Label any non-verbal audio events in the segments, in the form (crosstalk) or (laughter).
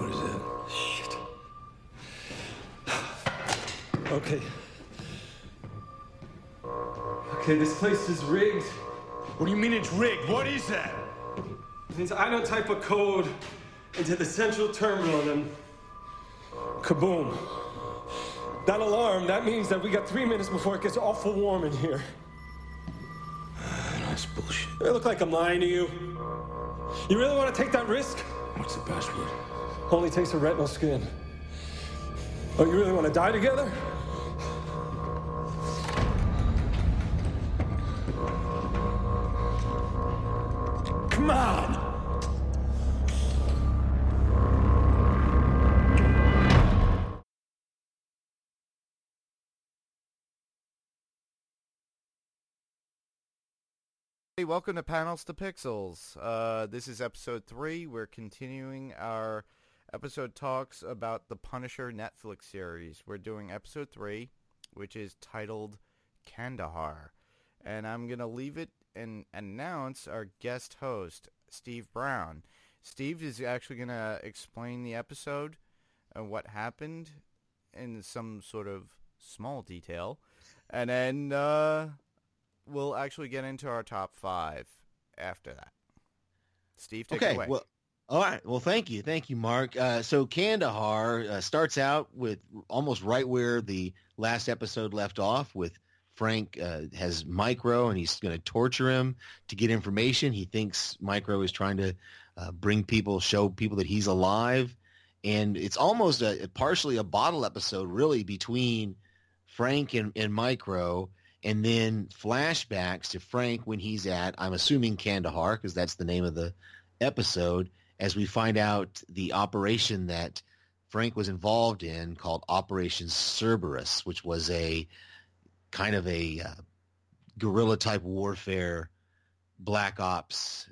What is that? Shit. Okay. Okay, this place is rigged. What do you mean it's rigged? What is that? It means I don't type a code into the central terminal, then kaboom. That alarm, that means that we got three minutes before it gets awful warm in here. (sighs) That's bullshit. I look like I'm lying to you. You really want to take that risk? What's the password? Only takes a retinal scan. Oh, you really want to die together? Come on! Hey, welcome to Panels to Pixels. Uh, this is episode three. We're continuing our episode talks about the Punisher Netflix series. We're doing episode three, which is titled Kandahar. And I'm going to leave it and announce our guest host, Steve Brown. Steve is actually going to explain the episode and what happened in some sort of small detail. And then uh, we'll actually get into our top five after that. Steve, take it away. well, all right. Well, thank you, thank you, Mark. Uh, so Kandahar uh, starts out with almost right where the last episode left off. With Frank uh, has Micro, and he's going to torture him to get information. He thinks Micro is trying to uh, bring people, show people that he's alive, and it's almost a partially a bottle episode, really, between Frank and, and Micro and then flashbacks to Frank when he's at, I'm assuming Kandahar, because that's the name of the episode, as we find out the operation that Frank was involved in called Operation Cerberus, which was a kind of a uh, guerrilla type warfare, black ops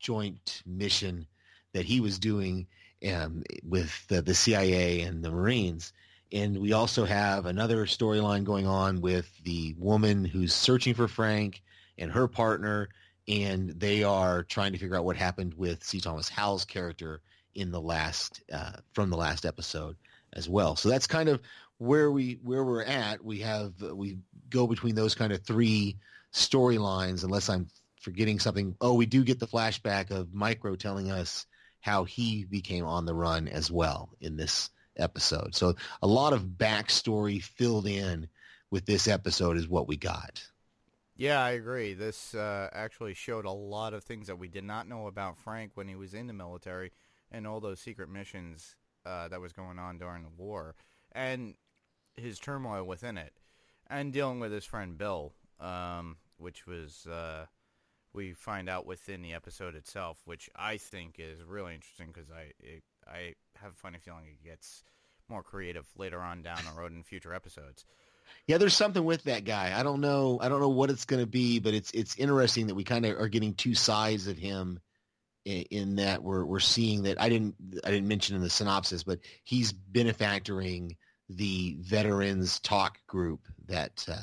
joint mission that he was doing um, with the, the CIA and the Marines. And we also have another storyline going on with the woman who's searching for Frank and her partner, and they are trying to figure out what happened with C. Thomas Howell's character in the last uh, from the last episode as well. So that's kind of where we where we're at. We have we go between those kind of three storylines, unless I'm forgetting something. Oh, we do get the flashback of Micro telling us how he became on the run as well in this episode. So a lot of backstory filled in with this episode is what we got. Yeah, I agree. This uh, actually showed a lot of things that we did not know about Frank when he was in the military and all those secret missions uh, that was going on during the war and his turmoil within it and dealing with his friend Bill, um, which was uh, we find out within the episode itself, which I think is really interesting because I I have a funny feeling it gets more creative later on down the road in future episodes. Yeah, there's something with that guy. I don't know. I don't know what it's going to be, but it's it's interesting that we kind of are getting two sides of him. In, in that we're we're seeing that I didn't I didn't mention in the synopsis, but he's benefactoring the veterans talk group that uh,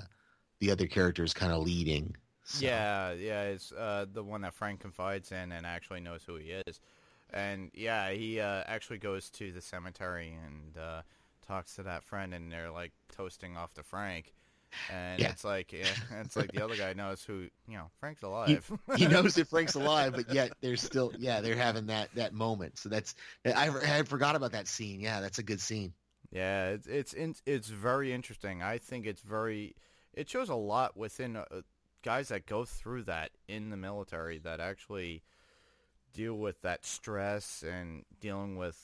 the other character is kind of leading. So. Yeah, yeah, it's uh, the one that Frank confides in and actually knows who he is. And yeah, he uh, actually goes to the cemetery and uh, talks to that friend, and they're like toasting off to Frank. And Yeah. it's like, yeah, (laughs) it's like the other guy knows who, you know, Frank's alive. he, he (laughs) knows that Frank's alive, but yet there's still yeah they're having that that moment. So that's I, I had forgot about that scene. Yeah, that's a good scene. Yeah, it's it's it's very interesting. I think it's very it shows a lot within uh, guys that go through that in the military that actually deal with that stress and dealing with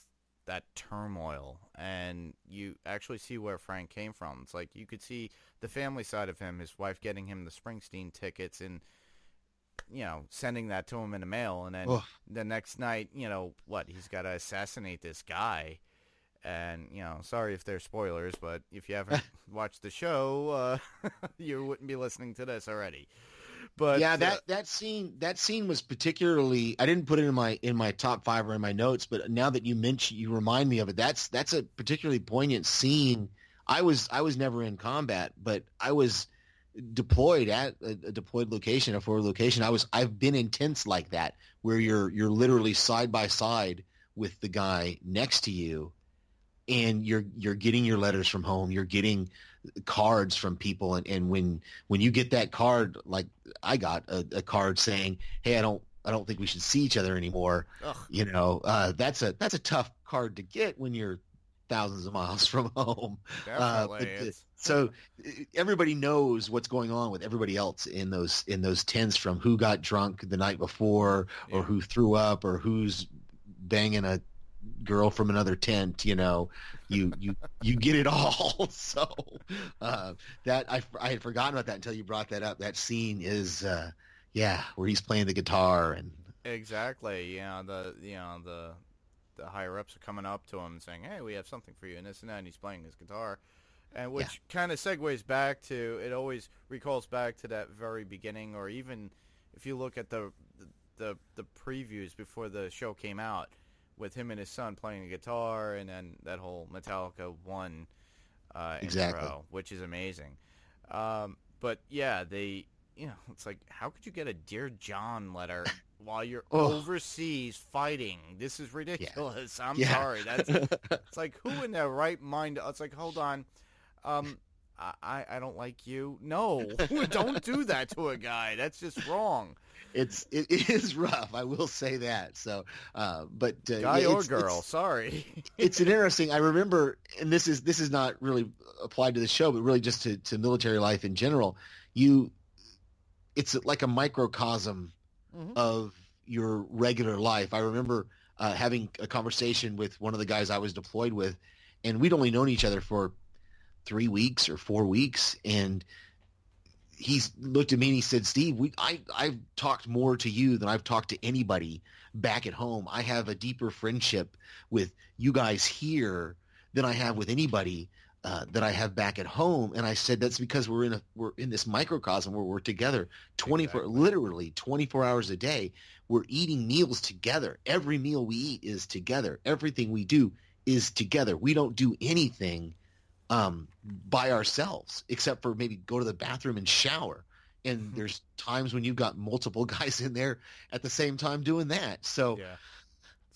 that turmoil and you actually see where Frank came from. It's like you could see the family side of him, his wife getting him the Springsteen tickets and you know, sending that to him in the mail and then Ugh. the next night, you know, what, he's got to assassinate this guy and you know, sorry if there's spoilers, but if you haven't (laughs) watched the show, uh, (laughs) you wouldn't be listening to this already. But yeah, uh, that that scene that scene was particularly. I didn't put it in my in my top five or in my notes, but now that you mention, you remind me of it. That's that's a particularly poignant scene. I was I was never in combat, but I was deployed at a, a deployed location, a forward location. I was I've been in tents like that where you're you're literally side by side with the guy next to you and you're you're getting your letters from home you're getting cards from people and, and when when you get that card like i got a, a card saying hey i don't i don't think we should see each other anymore Ugh. you know uh, that's a that's a tough card to get when you're thousands of miles (laughs) from home uh, but so everybody knows what's going on with everybody else in those in those tents from who got drunk the night before or Yeah. who threw up or who's banging a girl from another tent you know you you you get it all (laughs) so uh that i i had forgotten about that until you brought that up that scene is uh yeah where he's playing the guitar and Exactly. yeah the you know the the higher ups are coming up to him saying, "Hey, we have something for you," and this and that. And he's playing his guitar, and which kind of segues back to it. Always recalls back to that very beginning, or even if you look at the the the previews before the show came out, with him and his son playing the guitar, and then that whole Metallica one uh, Exactly. intro, which is amazing. Um, but yeah, they you know, it's like how could you get a Dear John letter (laughs) while you're Oh. overseas fighting? This is ridiculous. I'm Yeah. sorry. That's (laughs) it's like who in their right mind? It's like hold on. Um, I I don't like you. No, (laughs) don't do that to a guy. That's just wrong. It's (laughs) it, is rough i will say that so uh but uh, Guy or girl. it's- Sorry. it's an (laughs) interesting. I remember, and this is this is not really applied to the show, but really just to, to military life in general. You, it's like a microcosm Mhm. of your regular life. I remember uh, having a conversation with one of the guys I was deployed with, and we'd only known each other for three weeks or four weeks, and he's looked at me and he said, "Steve, we I I've talked more to you than I've talked to anybody back at home. I have a deeper friendship with you guys here than I have with anybody." Uh, that I have back at home, and I said that's because we're in a we're in this microcosm where we're together twenty four Exactly. literally twenty four hours a day. We're eating meals together. Every meal we eat is together. Everything we do is together. We don't do anything um, by ourselves except for maybe go to the bathroom and shower. And there's times when you've got multiple (laughs) guys in there at the same time doing that. So Yeah.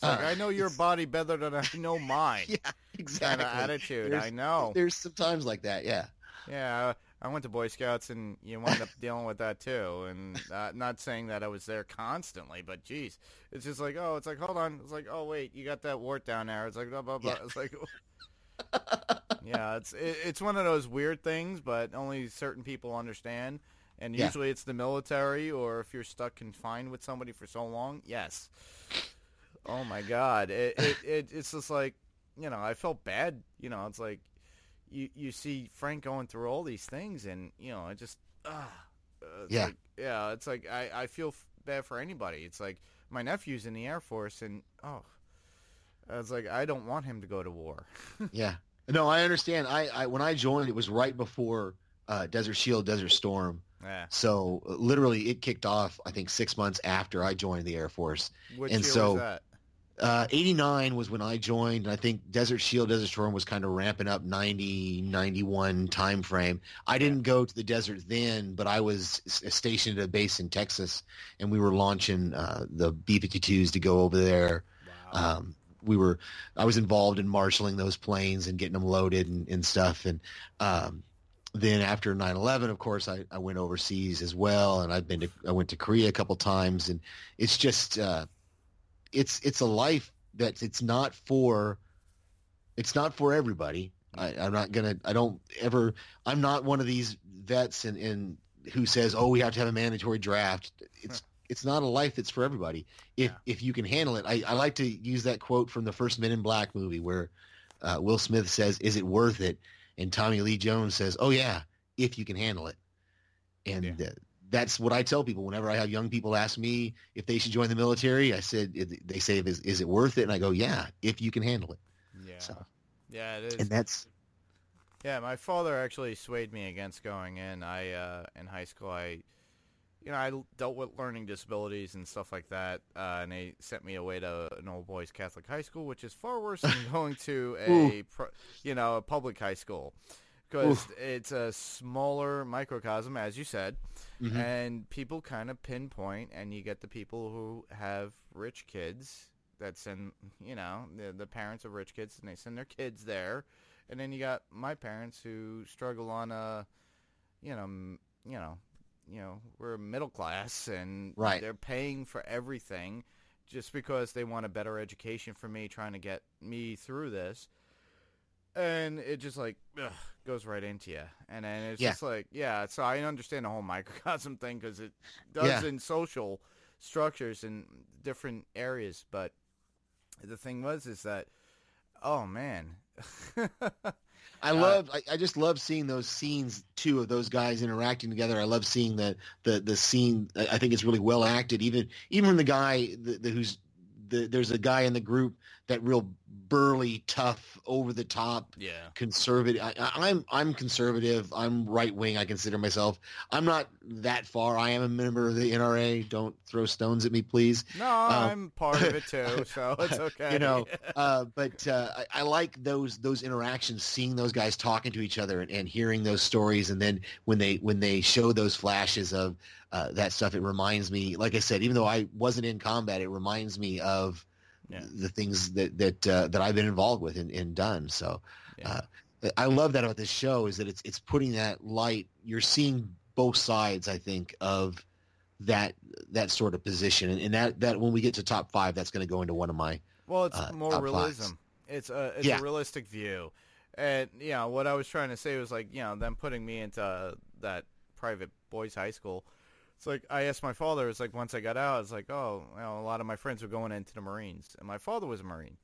Like Uh, I know your body better than I know (laughs) mine. yeah, Kind exactly. of attitude. There's- I know. There's some times like that. Yeah. Yeah, I went to Boy Scouts, and you wind up dealing with that too. And uh, not saying that I was there constantly, but geez, it's just like, oh, it's like, hold on, it's like, oh wait, you got that wart down there. It's like, blah blah blah. Yeah. It's like, (laughs) yeah, it's it, it's one of those weird things, but only certain people understand. And Yeah. usually it's the military, or if you're stuck confined with somebody for so long, yes. Oh my God, it, it, (sighs) it it's just like, you know, I felt bad. You know, it's like you you see Frank going through all these things, and you know, I just ah, uh, it's Yeah. like, yeah, it's like I I feel f- bad for anybody. It's like my nephew's in the Air Force, and oh, it's like I don't want him to go to war. (laughs) Yeah. No, I understand. I, I when I joined, it was right before uh, Desert Shield, Desert Storm. Yeah, So uh, literally, it kicked off. I think six months after I joined the Air Force. which And year so- was that? Uh, 89 was when I joined, and I think Desert Shield, Desert Storm was kind of ramping up 90, 91 time frame. I didn't go to the desert then, but I was stationed at a base in Texas, and we were launching uh, the B-52s to go over there. Wow. Um, we were, I was involved in marshaling those planes and getting them loaded and, and stuff. And um, then after 9/11, of course, I, I went overseas as well, and I've been to, I went to Korea a couple times, and it's just, uh, it's it's a life that it's not for, it's not for everybody. I, I'm not gonna, I don't ever, I'm not one of these vets and, and who says, oh, we have to have a mandatory draft. It's it's not a life that's for everybody. If Yeah. if you can handle it, I, I like to use that quote from the first Men in Black movie where uh, Will Smith says, "Is it worth it?" and Tommy Lee Jones says, "Oh yeah, if you can handle it." And uh, that's what I tell people whenever I have young people ask me if they should join the military. I said they say, "Is, is it worth it?" And I go, "Yeah, if you can handle it." yeah, So, yeah, it is. and that's Yeah, my father actually swayed me against going in. I uh, in high school, I you know I dealt with learning disabilities and stuff like that, uh, and they sent me away to an old boys Catholic high school, which is far worse than (laughs) going to a pro, you know a public high school. Because it's a smaller microcosm, as you said, Mhm. and people kind of pinpoint, and you get the people who have rich kids that send you know the, the parents of rich kids and they send their kids there, and then you got my parents who struggle on a, you know, you know, you know, we're middle class and Right. they're paying for everything just because they want a better education for me, trying to get me through this. And it just like ugh, goes right into you, and then it's Yeah. just like, yeah. So I understand the whole microcosm (laughs) thing because it does Yeah. in social structures in different areas. But the thing was, is that, oh man, (laughs) I uh, love. I, I just love seeing those scenes too of those guys interacting together. I love seeing the the the scene. I I think it's really well acted. Even even the guy the, the, who's the, there's a guy in the group that real burly, tough, over the top yeah, conservative. I, I- I'm I'm conservative. I'm right wing. I consider myself. I'm not that far. I am a member of the NRA. Don't throw stones at me, please. no, I'm part of it (laughs) too, so it's okay. You know, (laughs) uh, but uh, I, I like those those interactions, seeing those guys talking to each other and, and hearing those stories, and then when they when they show those flashes of uh, that stuff, it reminds me. Like I said, even though I wasn't in combat, it reminds me of Yeah. the things that that uh, that I've been involved with and, and done. So. Yeah. Uh, I love that about this show is that it's it's putting that light. You're seeing both sides, I think, of that that sort of position, and, and that that when we get to top five, that's going to go into one of my Well, it's uh, more realism. fives. It's a it's Yeah. a realistic view, and you know what I was trying to say was like you know them putting me into that private boys' high school. It's like I asked my father. It's like once I got out, it's like oh, you know, a lot of my friends were going into the Marines, and my father was a Marine,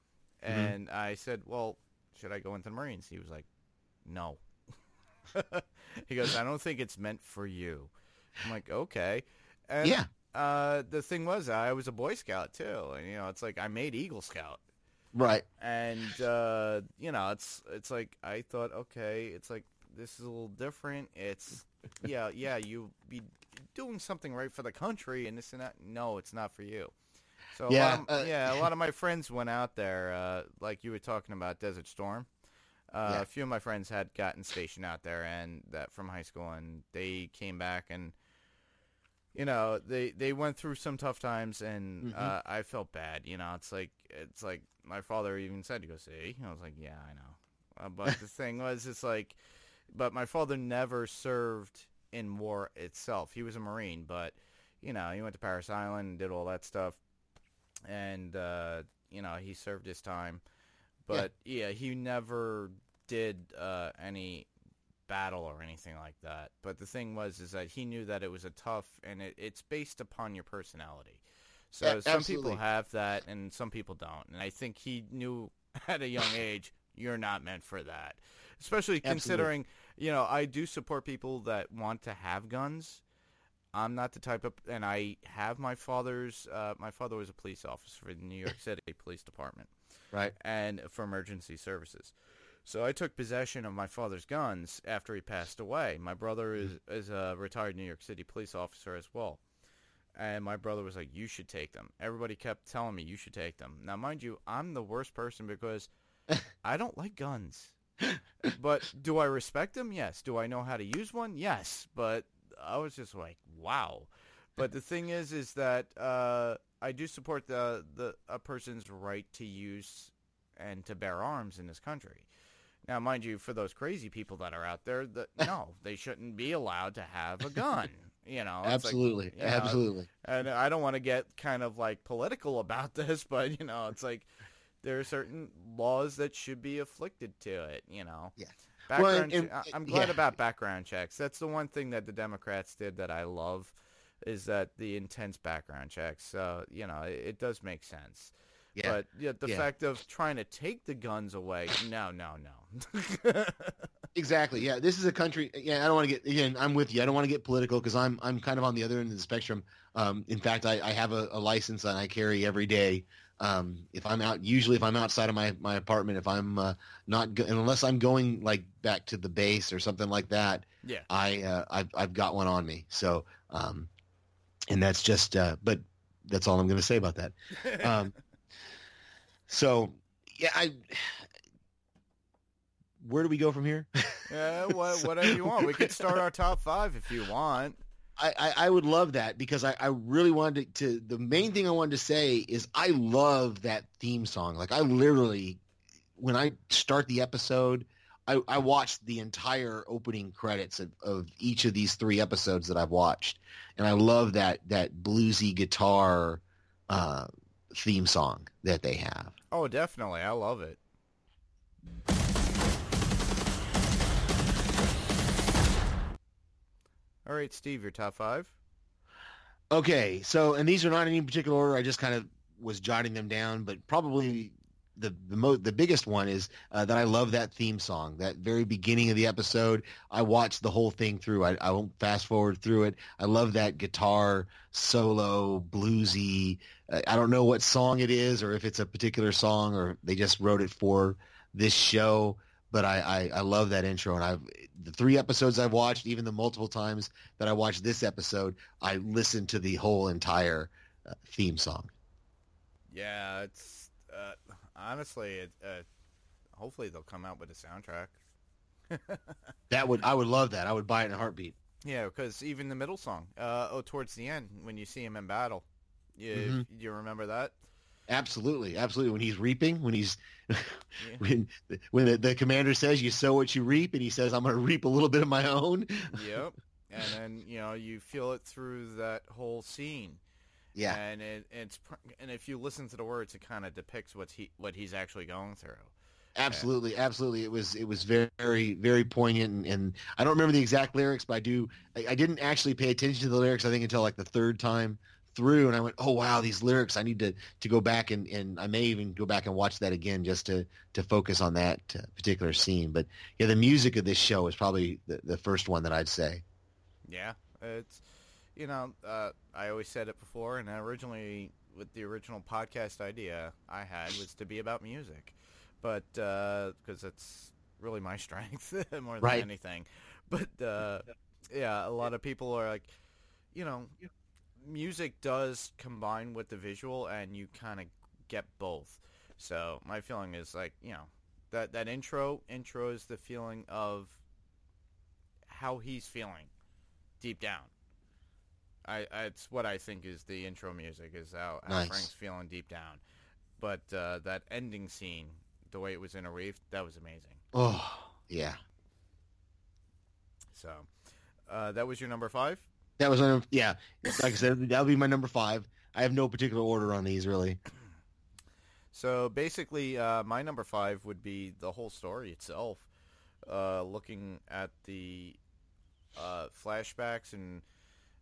Mm-hmm. and I said, well, should I go into the Marines? He was like, no. (laughs) he goes, I don't think it's meant for you. I'm like, okay. And Yeah. uh, the thing was, I was a Boy Scout too, and you know, it's like I made Eagle Scout, right. and uh, you know, it's it's like I thought, okay, it's like this is a little different. It's yeah, yeah, you be doing something right for the country, and this and that. No, it's not for you. So Yeah, of, uh, yeah, a (laughs) lot of my friends went out there, uh, like you were talking about Desert Storm. Uh, Yeah. A few of my friends had gotten stationed out there, and that from high school, and they came back and you know they they went through some tough times and Mhm. uh, I felt bad you know it's like it's like my father even said to go see I was like yeah I know uh, but the (laughs) thing was it's like but my father never served in war itself he was a marine but you know he went to Parris Island and did all that stuff and uh, you know he served his time but yeah, he never did uh, any battle or anything like that. But the thing was, is that he knew that it was a tough, and it, it's based upon your personality. So Yeah, some absolutely. people have that, and some people don't. And I think he knew (laughs) at a young (laughs) age, you're not meant for that. Especially Absolutely. You know, I do support people that want to have guns. I'm not the type of, and I have my father's. Uh, my father was a police officer for the New York (laughs) City Police Department Right. and for emergency services. So I took possession of my father's guns after he passed away. My brother is is a retired New York City police officer as well. And my brother was like, "You should take them." Everybody kept telling me you should take them. Now, mind you, I'm the worst person because (laughs) I don't like guns. But do I respect them? Yes. Do I know how to use one? Yes. But I was just like, "Wow." But the thing is, is that uh, I do support the the a person's right to use and to bear arms in this country. Now, mind you, for those crazy people that are out there, that (laughs) no, they shouldn't be allowed to have a gun. You know, It's like, Absolutely. you know, Absolutely. and I don't want to get kind of like political about (laughs) this, but you know, it's like there are certain laws that should be afflicted to it. You know, Yeah. Background. and- che- I- I'm glad yeah. about background checks. That's the one thing that the Democrats did that I love, is that the intense background checks. So you know, it, it does make sense. Yeah. But yeah, the Yeah. fact of trying to take the guns away, no, no, no. (laughs) Exactly. Yeah. This is a country. Yeah. I don't want to get. Again, I'm with you. I don't want to get political because I'm I'm kind of on the other end of the spectrum. Um, in fact, I, I have a, a license and I carry every day. Um, if I'm out, usually if I'm outside of my, my apartment, if I'm uh, not go- unless I'm going like back to the base or something like that, yeah. I uh, I've I've got one on me. So, um, and that's just. Uh, but that's all I'm going to say about that. (laughs) Um, so yeah, I. Where do we go from here? Yeah, (laughs) what, whatever you want. We could (laughs) start our top five if you want. I, I, would love that because I, I really wanted to, to. The main thing I wanted to say is I love that theme song. Like I literally, when I start the episode, I, I watched the entire opening credits of, of each of these three episodes that I've watched, and I love that that bluesy guitar uh, theme song that they have. Oh, definitely. I love it. All right, Steve, your top five. Okay, so and these are not in any particular order. I just kind of was jotting them down, but probably the the mo- the biggest one is uh, that I love that theme song. That very beginning of the episode, I watched the whole thing through. I, I won't fast forward through it. I love that guitar solo, bluesy. Uh, I don't know what song it is, or if it's a particular song, or they just wrote it for this show. But I, I, I love that intro, and I've the three episodes I've watched, even the multiple times that I watched this episode, I listened to the whole entire uh, theme song. Yeah, it's uh, honestly, it, uh, hopefully they'll come out with a soundtrack. (laughs) That would I would love that. I would buy it in a heartbeat. Yeah, because even the middle song, uh, oh, towards the end when you see him in battle, you Mhm. you remember that? Absolutely, absolutely. When he's reaping, when he's Yeah. (laughs) when when the, the commander says you sow what you reap, and he says I'm going to reap a little bit of my own. yep. (laughs) And then you know you feel it through that whole scene. Yeah, And it, it's and if you listen to the words, it kind of depicts what he what he's actually going through. absolutely, absolutely. It was it was very very poignant, and, and I don't remember the exact lyrics, but I do. I, I didn't actually pay attention to the lyrics. I think until like the third time through, and I went, oh wow, these lyrics. I need to to go back and and I may even go back and watch that again just to to focus on that uh, particular scene. But yeah, the music of this show is probably the, the first one that I'd say. Yeah, it's you know uh, I always said it before, and originally with the original podcast idea I had was to be about music, but because it's really my (laughs) strength (laughs) more than Right. anything. But uh, yeah, a lot of people are like, you know, music does combine with the visual, and you kind of get both. So my feeling is like, you know, that that intro intro is the feeling of how he's feeling deep down. I, I it's what I think is the intro music is how, how Nice. Frank's feeling deep down. But uh, that ending scene, the way it was interweaved, that was amazing. Oh yeah. So uh, that was your number five. That was my yeah. Like I said, that would be my number five. I have no particular order on these really. So basically, uh, my number five would be the whole story itself. Uh, looking at the uh, flashbacks and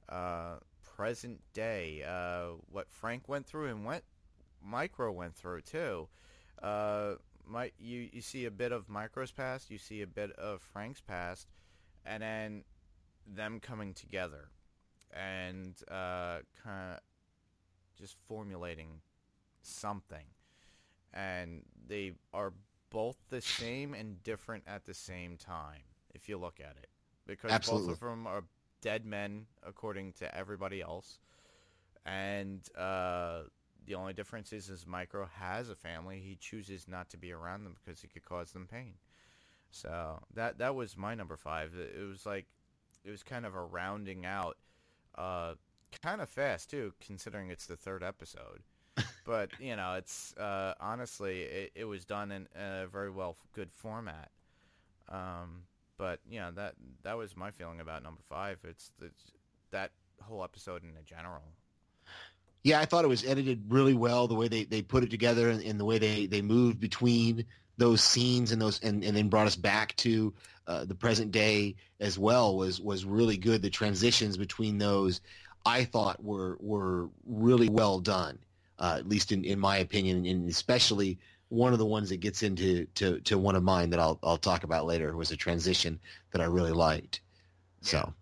uh, present day, uh, what Frank went through and what Micro went through too. Uh, my, you you see a bit of Micro's past, you see a bit of Frank's past, and then them coming together and uh, kind of just formulating something. And they are both the same and different at the same time if you look at it. Because Absolutely. both of them are dead men according to everybody else. And uh, the only difference is is micro has a family. He chooses not to be around them because he could cause them pain. So that that was my number five. It it was like it was kind of a rounding out uh, kind of fast too considering it's the third episode (laughs) but you know, it's uh, honestly it, it was done in a very well good format. Um, but you know that that was my feeling about number five. It's, it's that whole episode in a general. Yeah, I thought it was edited really well. The way they, they put it together and, and the way they, they moved between those scenes and those and, and then brought us back to uh, the present day as well was was really good. The transitions between those I thought were were really well done, uh, at least in, in my opinion, and especially one of the ones that gets into to, to one of mine that I'll I'll talk about later was a transition that I really liked. So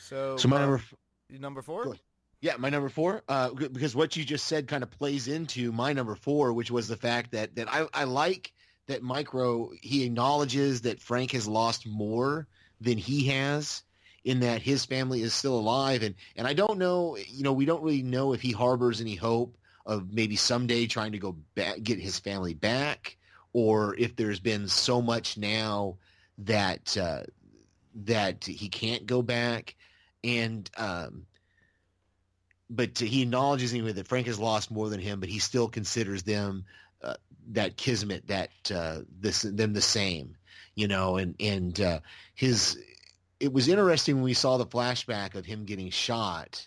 So, so my uh, number number four. Yeah, my number four, uh, because what you just said kind of plays into my number four, which was the fact that that I, I like that Micro he acknowledges that Frank has lost more than he has, in that his family is still alive, and and I don't know, you know, we don't really know if he harbors any hope of maybe someday trying to go back, get his family back, or if there's been so much now that uh, that he can't go back. And um, but he acknowledges anyway that Frank has lost more than him, but he still considers them uh, that kismet, that uh, this them the same, you know, and and uh, his. It was interesting when we saw the flashback of him getting shot.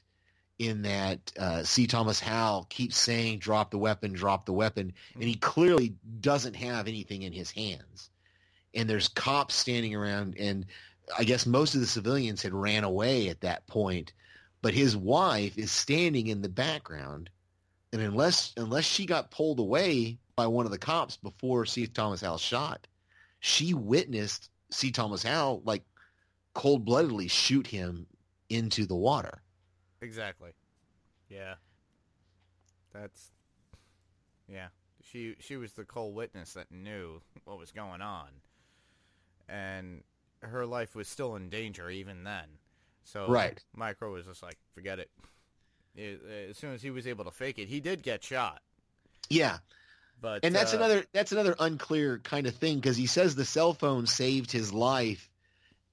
In that uh, C. Thomas Howell keeps saying, "Drop the weapon, drop the weapon," and he clearly doesn't have anything in his hands. And there's cops standing around, and I guess most of the civilians had ran away at that point, but his wife is standing in the background, and unless unless she got pulled away by one of the cops before C. Thomas Howell shot, she witnessed C. Thomas Howell like cold bloodedly shoot him into the water. Exactly. Yeah. That's yeah. She she was the cold witness that knew what was going on, and her life was still in danger even then. So Right. Micro was just like, forget it. It- As soon as he was able to fake it, he did get shot. Yeah, But and that's uh, another that's another unclear kind of thing because he says the cell phone saved his life,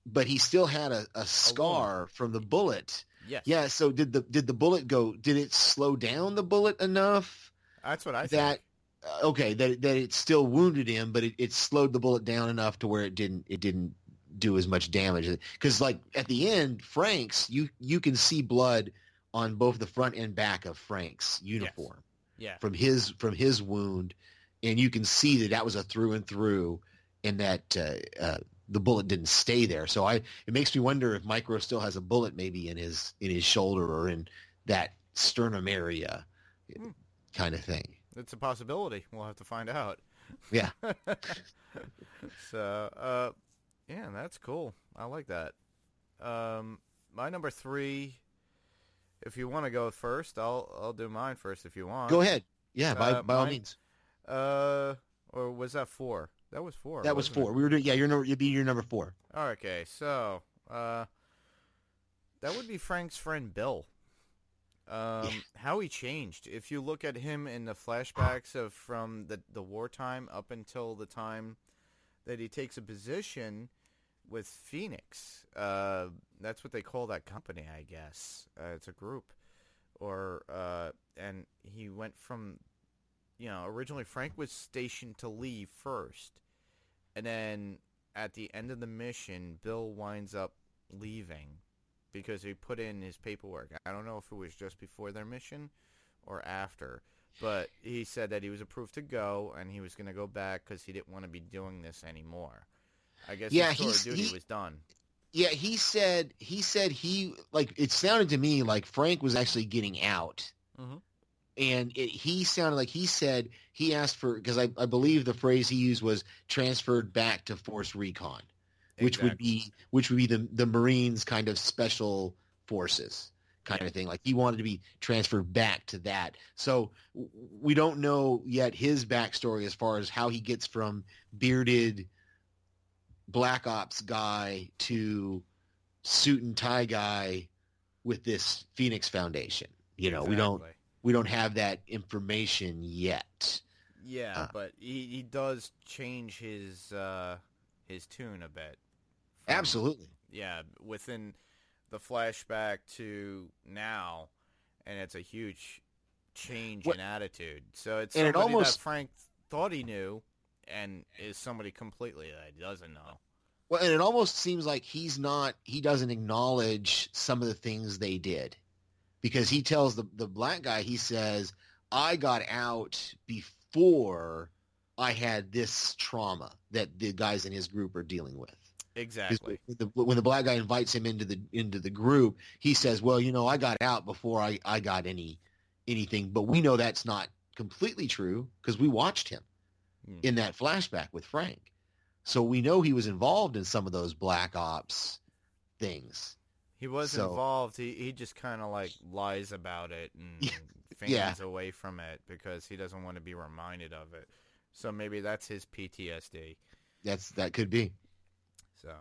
but he still had a, a scar from the bullet. Yes. Yeah. So did the did the bullet go? Did it slow down the bullet enough That's what I that think. uh, okay that that it still wounded him, but it, it slowed the bullet down enough to where it didn't it didn't do as much damage because like at the end Frank's you you can see blood on both the front and back of Frank's uniform Yeah. from his from his wound, and you can see that that was a through and through, and that uh, uh, the bullet didn't stay there. So I it makes me wonder if Micro still has a bullet maybe in his in his shoulder or in that sternum area, Hmm. kind of thing. It's a possibility. We'll have to find out. Yeah. (laughs) (laughs) so, uh, yeah, that's cool. I like that. Um, my number three. If you want to go first, I'll I'll do mine first. If you want. Go ahead. Yeah, by Uh, by all means. Uh, or was that four? That was four. That was wasn't it? four. We were doing. Yeah, you're number. You'd be your number four. Okay, so uh, that would be Frank's friend Bill. Um, how he changed. If you look at him in the flashbacks of from the the wartime up until the time that he takes a position with Phoenix, uh, that's what they call that company, I guess. Uh, it's a group, or uh, and he went from, you know, originally Frank was stationed to leave first, and then at the end of the mission, Bill winds up leaving because he put in his paperwork. I don't know if it was just before their mission or after, but he said that he was approved to go and he was going to go back because he didn't want to be doing this anymore. I guess Yeah, his tour of duty he- was done. Yeah, he said. He said he like. It sounded to me like Frank was actually getting out. Mhm. and it, he sounded like he said he asked for because I, I believe the phrase he used was transferred back to force recon which would be which would be the the marines kind of special forces kind of thing like he wanted to be transferred back to that so we don't know yet his backstory as far as how he gets from bearded black ops guy to suit and tie guy with this phoenix foundation you know we don't we don't have that information yet. Yeah, Uh, but he, he does change his uh, his tune a bit. from- Absolutely. Yeah, within the flashback to now, and it's a huge change What- in attitude. So it's And it somebody almost- that Frank thought he knew, and is somebody completely that he doesn't know. Well, and it almost seems like he's not he doesn't acknowledge some of the things they did. Because he tells the the black guy he says, "I got out before I had this trauma that the guys in his group are dealing with. Exactly. when the, when the black guy invites him into the into the group, he says, "Well, you know, I got out before I I got any anything." But we know that's not completely true because we watched him Hmm. in that flashback with Frank, so we know he was involved in some of those black ops things. He was So- involved. He he just kind of like lies about it and (laughs) Yeah. feigns Yeah. away from it because he doesn't want to be reminded of it. So maybe that's his PTSD. That's that could be. So,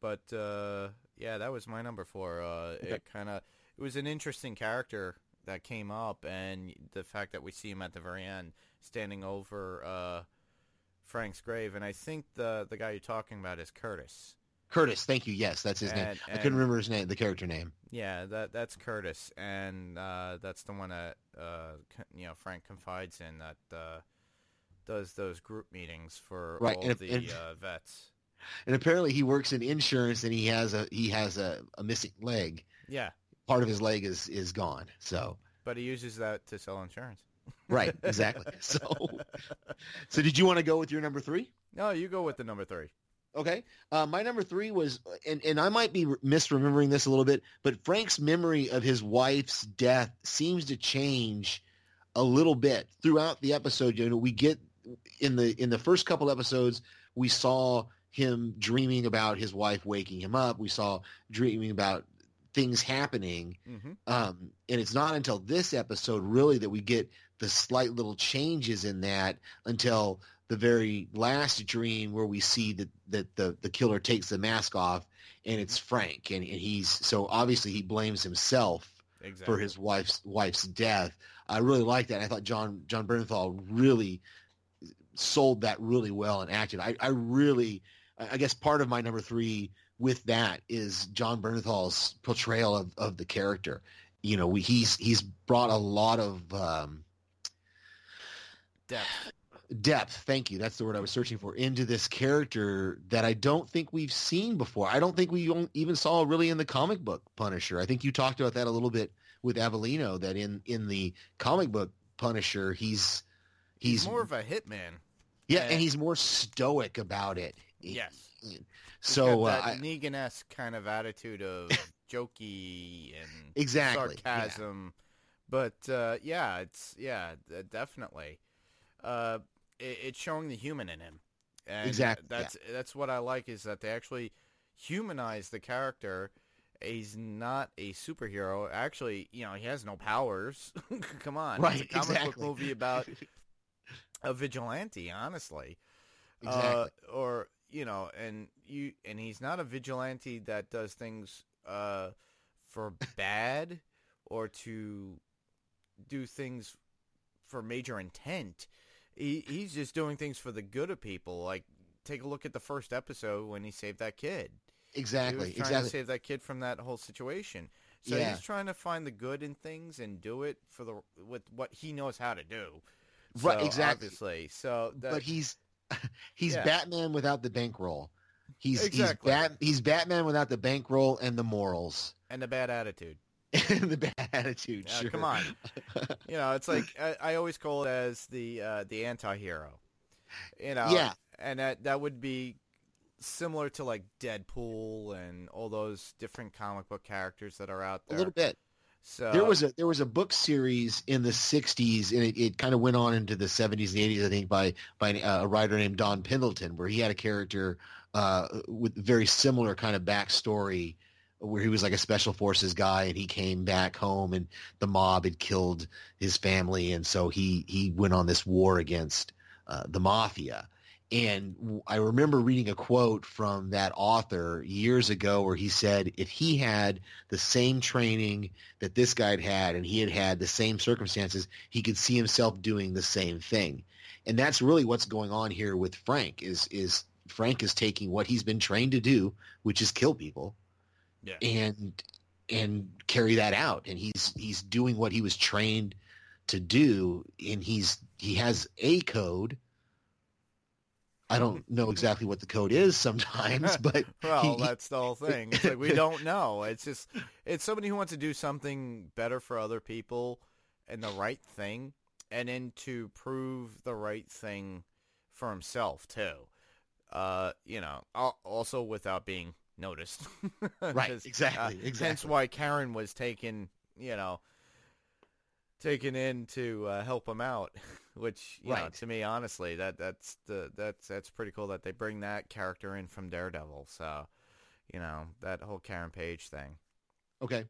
but uh, yeah, that was my number four. Uh, It kind of it was an interesting character that came up, and the fact that we see him at the very end standing over uh, Frank's grave, and I think the the guy you're talking about is Curtis. Curtis, thank you. Yes, that's his name. And- I couldn't remember his name, the character name. Yeah, that that's Curtis, and uh, that's the one that uh, you know Frank confides in that uh, does those group meetings for Right, all and the and- uh, vets. And apparently, he works in insurance, and he has a he has a, a missing leg. Yeah, Part of his leg is is gone. So but he uses that to sell insurance. Right, exactly. (laughs) So so did you want to go with your number three? No, you go with the number three. Okay. Uh, my number three was, and, and I might be misremembering this a little bit, but Frank's memory of his wife's death seems to change a little bit throughout the episode. You know, we get in the in the first couple episodes, we saw him dreaming about his wife waking him up. We saw dreaming about things happening. hmm Um, and it's not until this episode really that we get the slight little changes in that until the very last dream where we see that, that the, the killer takes the mask off and it's Frank and, and he's so obviously he blames himself Exactly. for his wife's wife's death. I really like that. I thought Jon Jon Bernthal really sold that really well and acted. I, I really I I guess part of my number three with that is Jon Bernthal's portrayal of, of the character. You know, we, he's he's brought a lot of um, depth. depth. Thank you. That's the word I was searching for into this character that I don't think we've seen before. I don't think we even saw really in the comic book Punisher. I think you talked about that a little bit with Avellino. That in in the comic book Punisher, he's he's, He's more of a hitman. yeah, and- and he's more stoic about it. Yes. So uh, Negan-esque kind of attitude of (laughs) jokey and Exactly, yeah. sarcasm. But uh, yeah, it's yeah, definitely. Uh, it, it's showing the human in him. And Exactly, yeah. That's that's what I like is that they actually humanize the character. He's not a superhero. Actually, you know, he has no powers. (laughs) Come on, Right, It's a comic exactly. book movie about (laughs) a vigilante. Honestly, exactly. uh, or you know, and you and he's not a vigilante that does things uh, for bad or to do things for major intent. He he's just doing things for the good of people. Like take a look at the first episode when he saved that kid. exactly. He Exactly. to save that kid from that whole situation. So Yeah. he's trying to find the good in things and do it for the with what he knows how to do. Right, exactly. Obviously, so that, but he's (laughs) he's Yeah. Batman without the bankroll. He's Exactly. he's Bat, he's Batman without the bankroll and the morals and the bad attitude. And (laughs) the bad attitude. Yeah, sure. Come on, (laughs) you know it's like I, I always call it as the uh, the anti-hero. You know, Yeah. and that that would be similar to like Deadpool and all those different comic book characters that are out there. a little bit. So there was a there was a book series in the '60s, and it, it kind of went on into the '70s and '80s, I think, by by uh, a writer named Don Pendleton, where he had a character uh, with very similar kind of backstory, where he was like a special forces guy, and he came back home, and the mob had killed his family, and so he he went on this war against uh, the mafia. And i remember reading a quote from that author years ago where he said if he had the same training that this guy had had and he had had the same circumstances, he could see himself doing the same thing. And that's really what's going on here with Frank is is Frank is taking what he's been trained to do, which is kill people, Yeah. and and carry that out. And he's he's doing what he was trained to do, and he's he has a code. I don't (laughs) know exactly what the code is sometimes, (laughs) but Well, he- that's the whole thing. It's like we (laughs) don't know. It's just it's somebody who wants to do something better for other people and the right thing, and then to prove the right thing for himself too. Uh, you know, also without being noticed. (laughs) right. exactly, uh, Hence why Karen was taken, you know, taken in to uh, help him out. (laughs) Which, you know, Right. to me, honestly, that that's the that's that's pretty cool that they bring that character in from Daredevil. So, you know, that whole Karen Page thing. okay.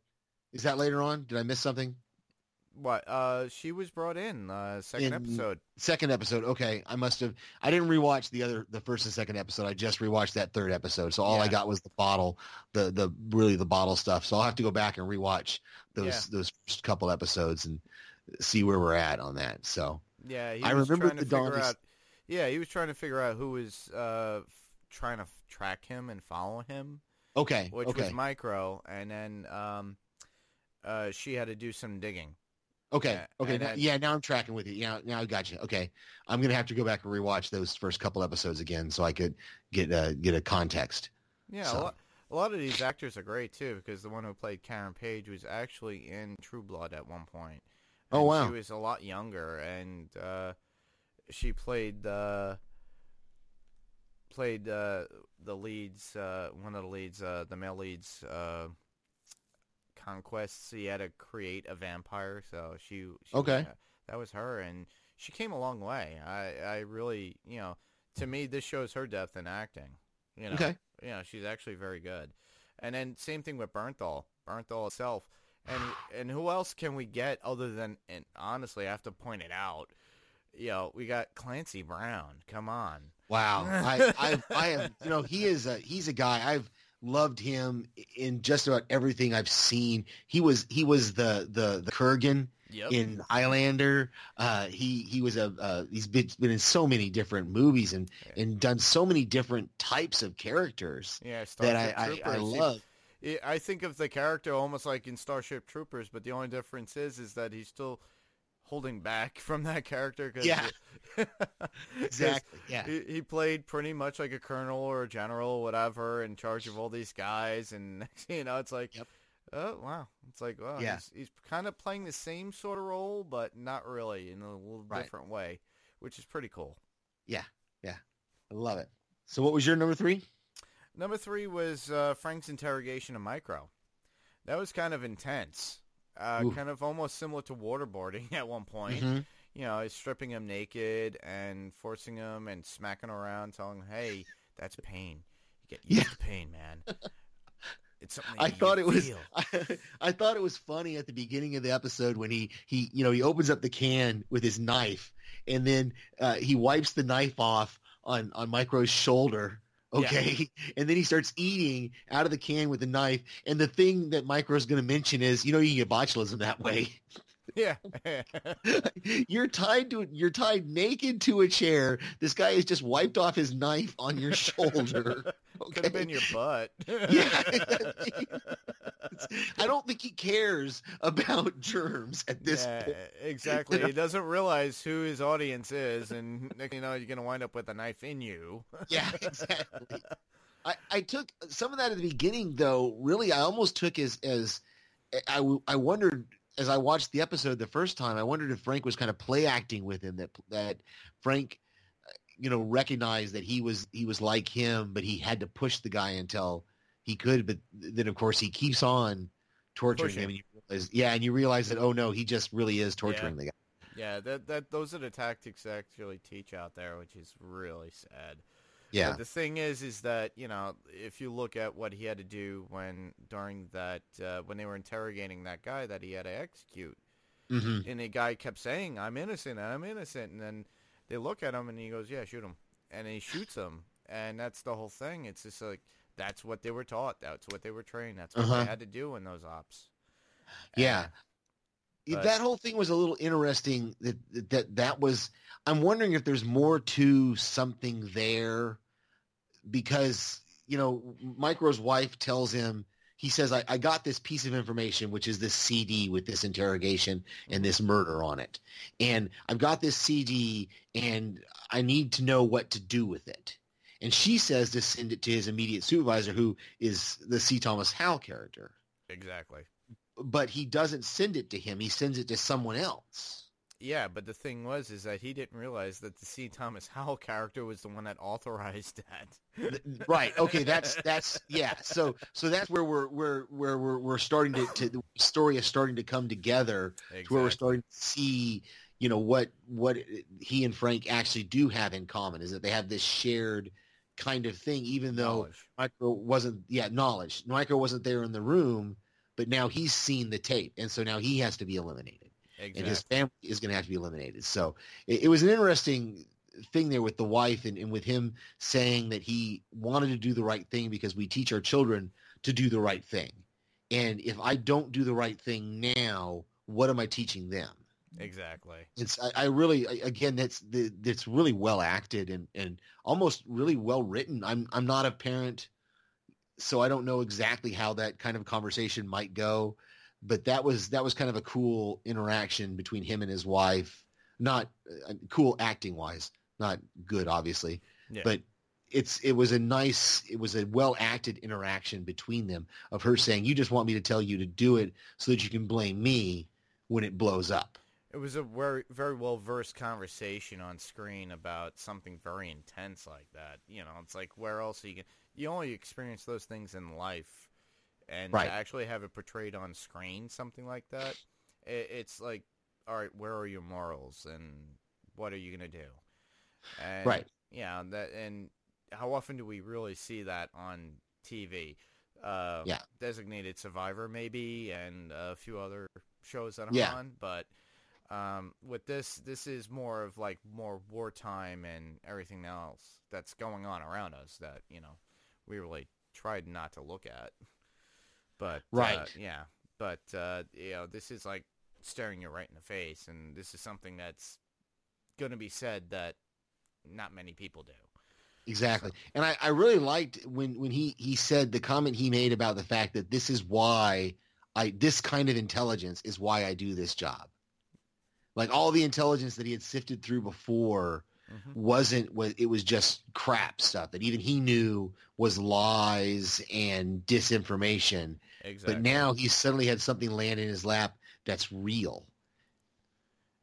Is that later on? Did I miss something? What? Uh, she was brought in uh, second In- episode. Second episode. Okay, I must have. I didn't rewatch the other, the first and second episode. I just rewatched that third episode. So all I got was the bottle, the the really the bottle stuff. So I'll have to go back and rewatch those Yeah. those first couple episodes and see where we're at on that. So Yeah, I remember the figure out. Yeah, he was trying to figure out who was, uh, f- trying to f- track him and follow him, Okay. which okay. was Micro, and then um, uh, she had to do some digging. Okay. Okay. now- then- yeah. Now I'm tracking with you. Yeah. Now I got you. Okay. I'm gonna have to go back and rewatch those first couple episodes again so I could get uh, get a context. Yeah, So- a, lot, a lot of these actors are great too, because the one who played Karen Page was actually in True Blood at one point. Oh, wow. She was a lot younger, and uh, she played the played uh, the leads, uh, one of the leads, uh, the male leads. Uh, conquests he had to create a vampire so she, she Okay. uh, that was her and she came a long way i i really you know to me this shows her depth in acting you know Okay. you know she's actually very good and then same thing with Bernthal Bernthal itself and (sighs) and who else can we get other than and honestly I have to point it out you know we got Clancy Brown come on Wow. I I I have you know he is a he's a guy I've loved him in just about everything I've seen. He was he was the the the Kurgan yep in Highlander. Uh, he he was a uh, he's been, been in so many different movies and and done so many different types of characters yeah that Starship I I, I. He- love. I- I think of the character almost like in Starship Troopers, but the only difference is is that he's still holding back (laughs) from that character. Cause Yeah. (laughs) Exactly. Yeah. He, he played pretty much like a colonel or a general, or whatever, in charge of all these guys, and (laughs) you know, it's like, Yep. oh wow, it's like, wow, Yeah. he's, he's kind of playing the same sort of role, but not really in a little Right. different way, which is pretty cool. Yeah, yeah, I love it. So what was your number three? Number three was uh, Frank's interrogation of Micro. That was kind of intense, uh, kind of almost similar to waterboarding (laughs) at one point. Mhm. You know, he's stripping him naked and forcing him and smacking around, telling him, "Hey, that's pain. You get used Yeah. to pain, man. It's something I thought it was. I, (laughs) I thought it was funny at the beginning of the episode when he he you know he opens up the can with his knife and then uh, he wipes the knife off on on Micro's shoulder okay? (laughs) And then he starts eating out of the can with a knife. And the thing that Micro's going to mention is you know you can get botulism that way (laughs) yeah. (laughs) (laughs) you're tied to you're tied naked to a chair this guy has just wiped off his knife on your shoulder (laughs) Could have been your butt. Yeah. I don't think he cares about germs at this yeah, point. exactly. He doesn't realize who his audience is, and you know, you're gonna wind up with a knife in you. Yeah, exactly. I, I took some of that at the beginning, though. Really, I almost took as as I, I wondered as I watched the episode the first time. I wondered if Frank was kind of play acting with him. That that Frank, uh, you know, recognized that he was he was like him, but he had to push the guy until he could. But then, of course, he keeps on torturing Pushing. him. And you realize, yeah, and you realize that oh no, he just really is torturing the guy. Yeah, that that those are the tactics they actually teach out there, which is really sad. Yeah, But the thing is, is that you know, if you look at what he had to do when during that uh, when they were interrogating that guy that he had to execute, hmm and the guy kept saying, "I'm innocent, I'm innocent," and then they look at him and he goes, "Yeah, shoot him," and he shoots him, and that's the whole thing. It's just like that's what they were taught, that's what they were trained, that's what Uh-huh. they had to do in those ops. Yeah. And- But- that whole thing was a little interesting that, that that was i'm wondering if there's more to something there because you know micro's wife tells him he says I, I got this piece of information which is this cd with this interrogation and this murder on it. And i've got this cd and i need to know what to do with it. And she says to send it to his immediate supervisor who is the c thomas howell character. Exactly. But he doesn't send it to him. He sends it to someone else. Yeah, but the thing was, is that he didn't realize that the C. Thomas Howell character was the one that authorized (laughs) that. Right. Okay. That's that's yeah. So so that's where we're where where we're we're starting to, to the story is starting to come together exactly. to where we're starting to see you know what what he and Frank actually do have in common is that they have this shared kind of thing even though Knowledge. Micro wasn't yeah knowledge Micro wasn't there in the room but now he's seen the tape and so now he has to be eliminated Exactly. and his family is going to have to be eliminated. So it, it was an interesting thing there with the wife and, and with him saying that he wanted to do the right thing because we teach our children to do the right thing. And if I don't do the right thing now, what am I teaching them? Exactly. It's I, I really I- again that's the it's really well acted and and almost really well written. I'm I'm not a parent, so I don't know exactly how that kind of conversation might go, but that was that was kind of a cool interaction between him and his wife. Not uh, cool acting wise, not good obviously, Yeah. but it's it was a nice it was a well acted interaction between them of her saying you just want me to tell you to do it so that you can blame me when it blows up. It was a very very well versed conversation on screen about something very intense like that. You know, it's like where else you can you only experience those things in life, and Right. to actually have it portrayed on screen, something like that, it, it's like, all right, where are your morals and what are you gonna do? And, Right. Yeah. That and how often do we really see that on TV? Uh, Yeah. Designated Survivor, maybe, and a few other shows that I'm Yeah. on, but um, with this, this is more of like more wartime and everything else that's going on around us that you know we really tried not to look at. But uh, Right. yeah, but uh, you know this is like staring you right in the face, and this is something that's going to be said that not many people do. Exactly. And I, I really liked when, when he, he said the comment he made about the fact that this is why I this kind of intelligence is why I do this job. Like all the intelligence that he had sifted through before Mhm. wasn't was it was just crap stuff that even he knew was lies and disinformation. Exactly. But now he suddenly had something land in his lap that's real.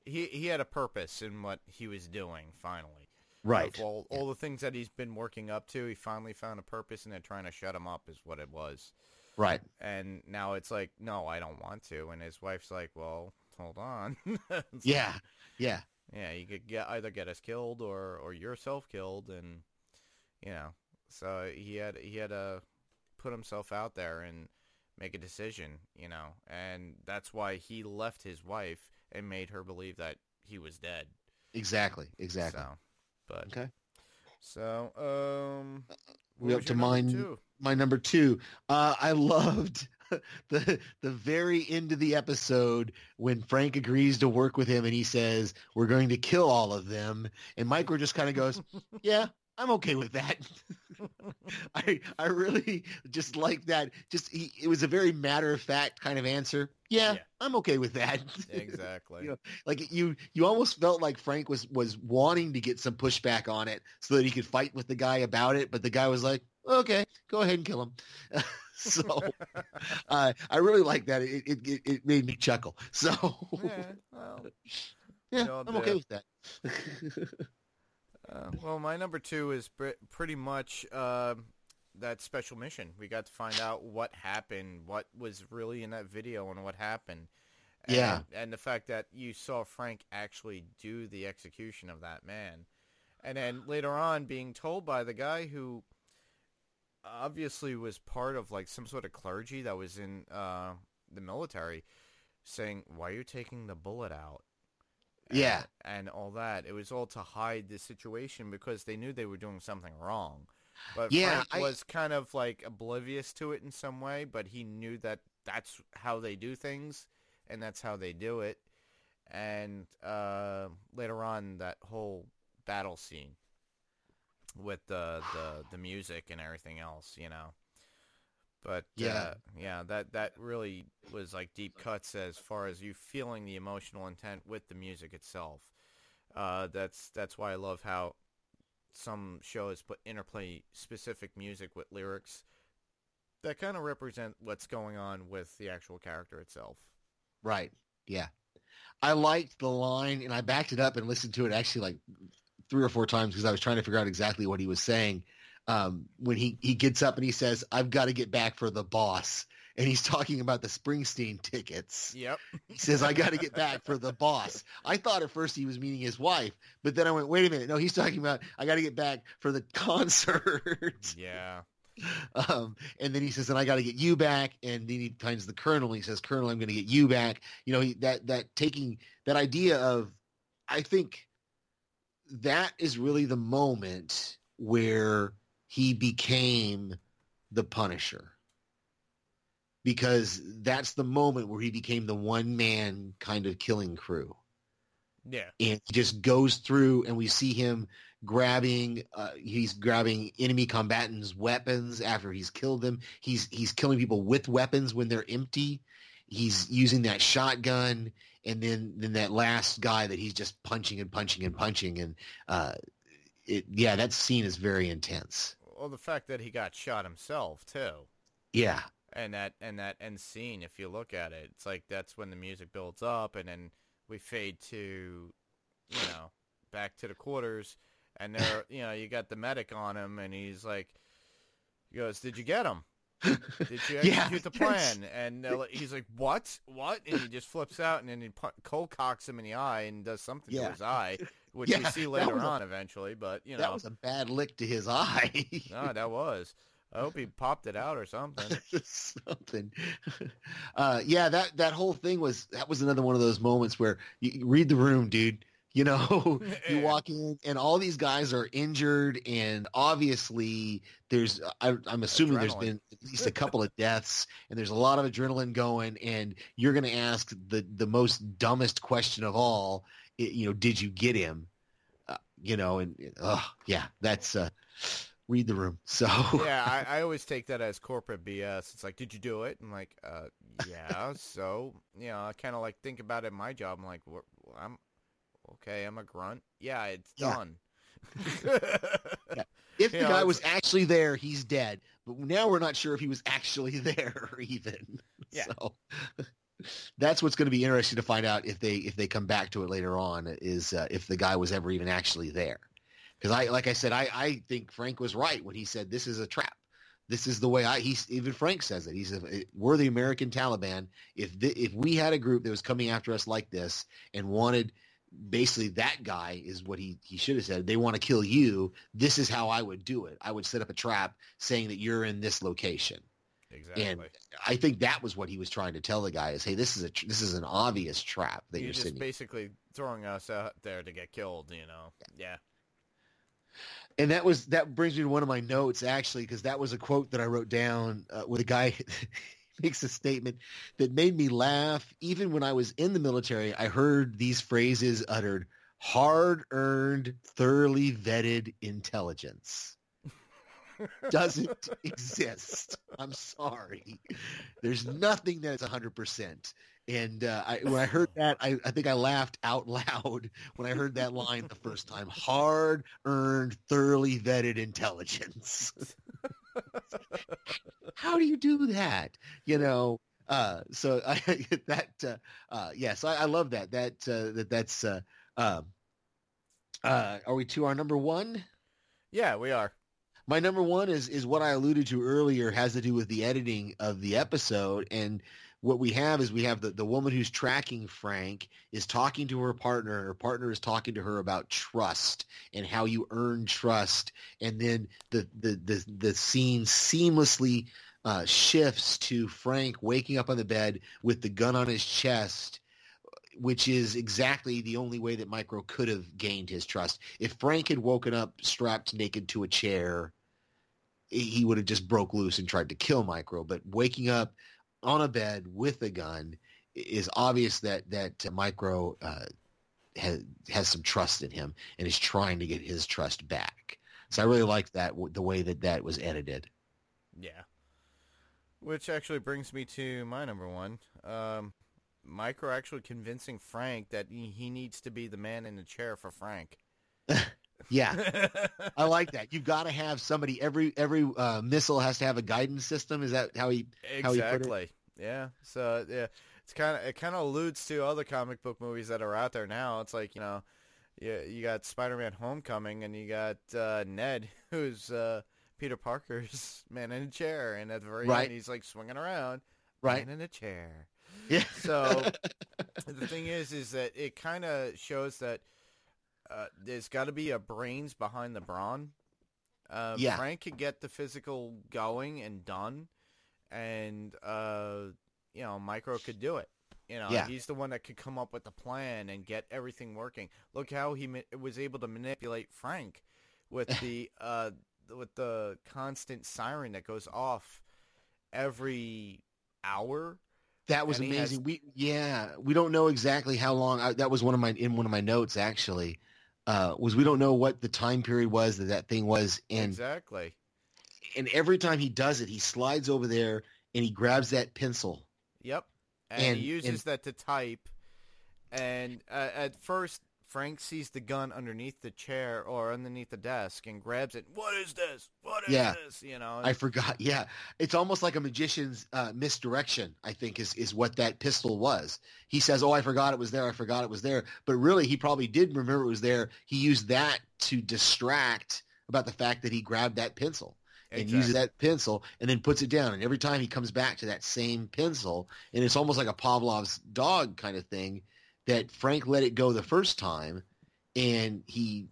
he he had a purpose in what he was doing. Finally, Right. Of all all the things that he's been working up to, he finally found a purpose, and they're trying to shut him up. Is what it was. Right. And now it's like, no, I don't want to. And his wife's like, well, hold on. (laughs) Yeah. Yeah. Yeah, you could get either get us killed or or yourself killed, and you know, so he had he had to put himself out there and make a decision, you know, and that's why he left his wife and made her believe that he was dead. Exactly. Exactly. So, but Okay. so um, We up to mine- two? my number two. Uh, I (laughs) loved (laughs) the the very end of the episode when Frank agrees to work with him and he says we're going to kill all of them, and Micro just kind of goes, (laughs) "Yeah, I'm okay with that." (laughs) I I really just like that. Just he, it was a very matter of fact kind of answer. Yeah, Yeah. I'm okay with that. (laughs) Exactly. You know, like you you almost felt like Frank was was wanting to get some pushback on it so that he could fight with the guy about it, but the guy was like, "Okay, go ahead and kill him." (laughs) so uh, I really like that. It, it it made me chuckle. So yeah, well, yeah, I'm okay with that. Uh, well, my number two is pr- pretty much uh, that special mission. We got to find out what happened, what was really in that video, and what happened. And, Yeah. and the fact that you saw Frank actually do the execution of that man, and then later on being told by the guy who obviously was part of like some sort of clergy that was in uh, the military, saying, "Why are you taking the bullet out?" Yeah. and, and all that. It was all to hide the situation because they knew they were doing something wrong. But Yeah, Frank I- was kind of like oblivious to it in some way, but he knew that that's how they do things and that's how they do it. And uh, later on, that whole battle scene with the, the the music and everything else, you know. But Yeah. uh, yeah, that that really was like deep cuts as far as you feeling the emotional intent with the music itself. Uh, that's that's why I love how some shows put interplay specific music with lyrics that kind of represent what's going on with the actual character itself. Right. Yeah. I liked the line and I backed it up and listened to it actually like three or four times because I was trying to figure out exactly what he was saying. Um, when he, he gets up and he says, I've got to get back for the boss. And he's talking about the Springsteen tickets. Yep. He says, I got to get back for the boss. I thought at first he was meaning his wife, but then I went, wait a minute. No, he's talking about, I got to get back for the concert. Yeah. Um, and then he says, and I got to get you back. And then he finds the colonel. And he says, Colonel, I'm going to get you back. You know, he, that, that taking that idea of, I think that is really the moment where he became the Punisher. Because that's the moment where he became the one man kind of killing crew. Yeah. and he just goes through and we see him grabbing uh, he's grabbing enemy combatants weapons after he's killed them he's he's killing people with weapons when they're empty he's using that shotgun and then then that last guy that he's just punching and punching and punching and uh it yeah that scene is very intense Well, the fact that he got shot himself too, yeah and that and that end scene, if you look at it, it's like that's when the music builds up, and then we fade to, you know, back to the quarters, and there, (laughs) you know, you got the medic on him, and he's like, he goes, "Did you get him? Did you (laughs) Yeah, execute the yes. plan?" And he's like, "What? What?" And he just flips out, and then he pu- cold cocks him in the eye and does something Yeah. to his eye, (laughs) which Yeah, we see later was a- on eventually. But you know, that was a bad lick to his (laughs) eye no, that was. I hope he popped it out or something. something. Uh, yeah, that that whole thing was that was another one of those moments where you, you read the room, dude. (laughs) You know, (laughs) you walk in and all these guys are injured, and obviously there's I, I'm assuming there's been at (laughs) least a couple of deaths, and there's a lot of adrenaline going, and you're going to ask the the most dumbest question of all. You know, did you get him? Uh, you know, and oh yeah, that's uh, read the room. So yeah, I, I always take that as corporate BS. It's like, did you do it? I'm like, uh, yeah. so, you know, I kind of like think about it in my job. I'm like, "Wha- I'm okay. I'm a grunt. Yeah, it's Yeah. done. If (laughs) the You guy it's- was actually there, he's dead. But now we're not sure if he was actually (laughs) there even. Yeah. So (laughs) that's what's going to be interesting to find out if they if they come back to it later on is uh, if the guy was ever even actually there. Because I like I said I I think Frank was right when he said this is a trap. This is the way I he's even Frank says it. He said we're the American Taliban. If the, if we had a group that was coming after us like this and wanted basically that guy is what he, he should have said. They want to kill you. This is how I would do it. I would set up a trap saying that you're in this location. exactly. And I think that was what he was trying to tell the guy is, hey, this is a tr- this is an obvious trap that You're you're just sitting. basically throwing us out there to get killed, you know? Yeah. And that was that brings me to one of my notes actually because that was a quote that I wrote down uh, where the guy (laughs) (laughs) makes a statement that made me laugh. Even when I was in the military, I heard these phrases uttered: "Hard-earned, thoroughly vetted intelligence." (laughs) doesn't exist. I'm sorry. There's nothing that's 100%. And uh, I, when I heard that, I, I think I laughed out loud when I heard that line the first time. (laughs) Hard earned, thoroughly vetted intelligence. (laughs) How do you do that? You know. Uh, so I, (laughs) that uh, uh, yes, I, I love that. That uh, that that's. Uh, um, uh, are we to our number one? Yeah, we are. My number one is is what I alluded to earlier has to do with the editing of the episode and what we have is we have the, the woman who's tracking Frank is talking to her partner and her partner is talking to her about trust and how you earn trust and then the the the, the scene seamlessly uh, shifts to Frank waking up on the bed with the gun on his chest which is exactly the only way that Micro could have gained his trust. If Frank had woken up strapped naked to a chair, he would have just broke loose and tried to kill Micro. But waking up on a bed with a gun is obvious that that Micro uh, has has some trust in him and is trying to get his trust back. So I really liked that the way that that was edited. Yeah. Which actually brings me to my number one. Um, Micro actually convincing Frank that he needs to be the man in the chair for Frank. Yeah, (laughs) I like that. You've got to have somebody. Every every uh, missile has to have a guidance system. Is that how he? How he put it? exactly. Yeah. So yeah, it's kind of it kind of alludes to other comic book movies that are out there now. It's like you know, you you got Spider-Man: Homecoming, and you got uh, Ned, (laughs) who's uh, Peter Parker's (laughs) man in a chair, and at the very Right. end, he's like swinging around, Right. man in a chair. Yeah. So the thing is, is that it kind of shows that uh, there's got to be a brains behind the brawn. Uh, Yeah. Frank could get the physical going and done, and uh, you know, Micro could do it. You know, Yeah. he's the one that could come up with the plan and get everything working. Look how he ma- was able to manipulate Frank with (laughs) the uh, with the constant siren that goes off every hour That was he has- amazing. We yeah, we don't know exactly how long. I, that was one of my in one of my notes actually. Uh, was we don't know what the time period was that that thing was, and exactly. and every time he does it, he slides over there and he grabs that pencil. Yep. And, And- he uses and- that to type. And uh, at first, Frank sees the gun underneath the chair or underneath the desk and grabs it. What is this? What is Yeah. this? You know. I forgot. Yeah, it's almost like a magician's uh, misdirection. I think is is what that pistol was. He says, "Oh, I forgot it was there. I forgot it was there." But really, he probably did remember it was there. He used that to distract about the fact that he grabbed that pencil and uses that pencil and then puts it down. And every time he comes back to that same pencil, and it's almost like a Pavlov's dog kind of thing. That Frank let it go the first time, and he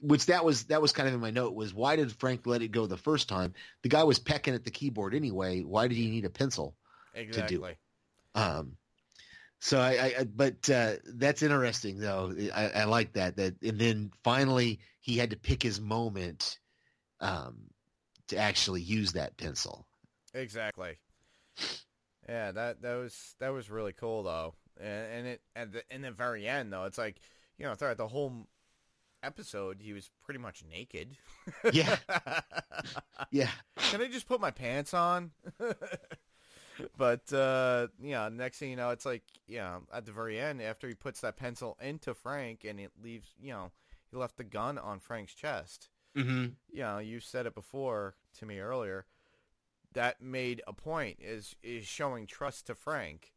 which that was that was kind of in my note was why did Frank let it go the first time? The guy was pecking at the keyboard anyway. Why did he need a pencil? exactly. Um, so I, I I- but uh, that's interesting though. I, I like that that and then finally he had to pick his moment um, to actually use that pencil. Exactly. Yeah, that that was that was really cool though, and, and it at the in the very end though, it's like you know throughout the whole episode he was pretty much naked. Yeah. (laughs) Yeah, Can I just put my pants on? (laughs) but uh, yeah, next thing you know, it's like yeah, at the very end after he puts that pencil into Frank and it leaves, you know, he left the gun on Frank's chest. mm-hmm. you know, you said it before to me earlier. That made a point is is showing trust to Frank,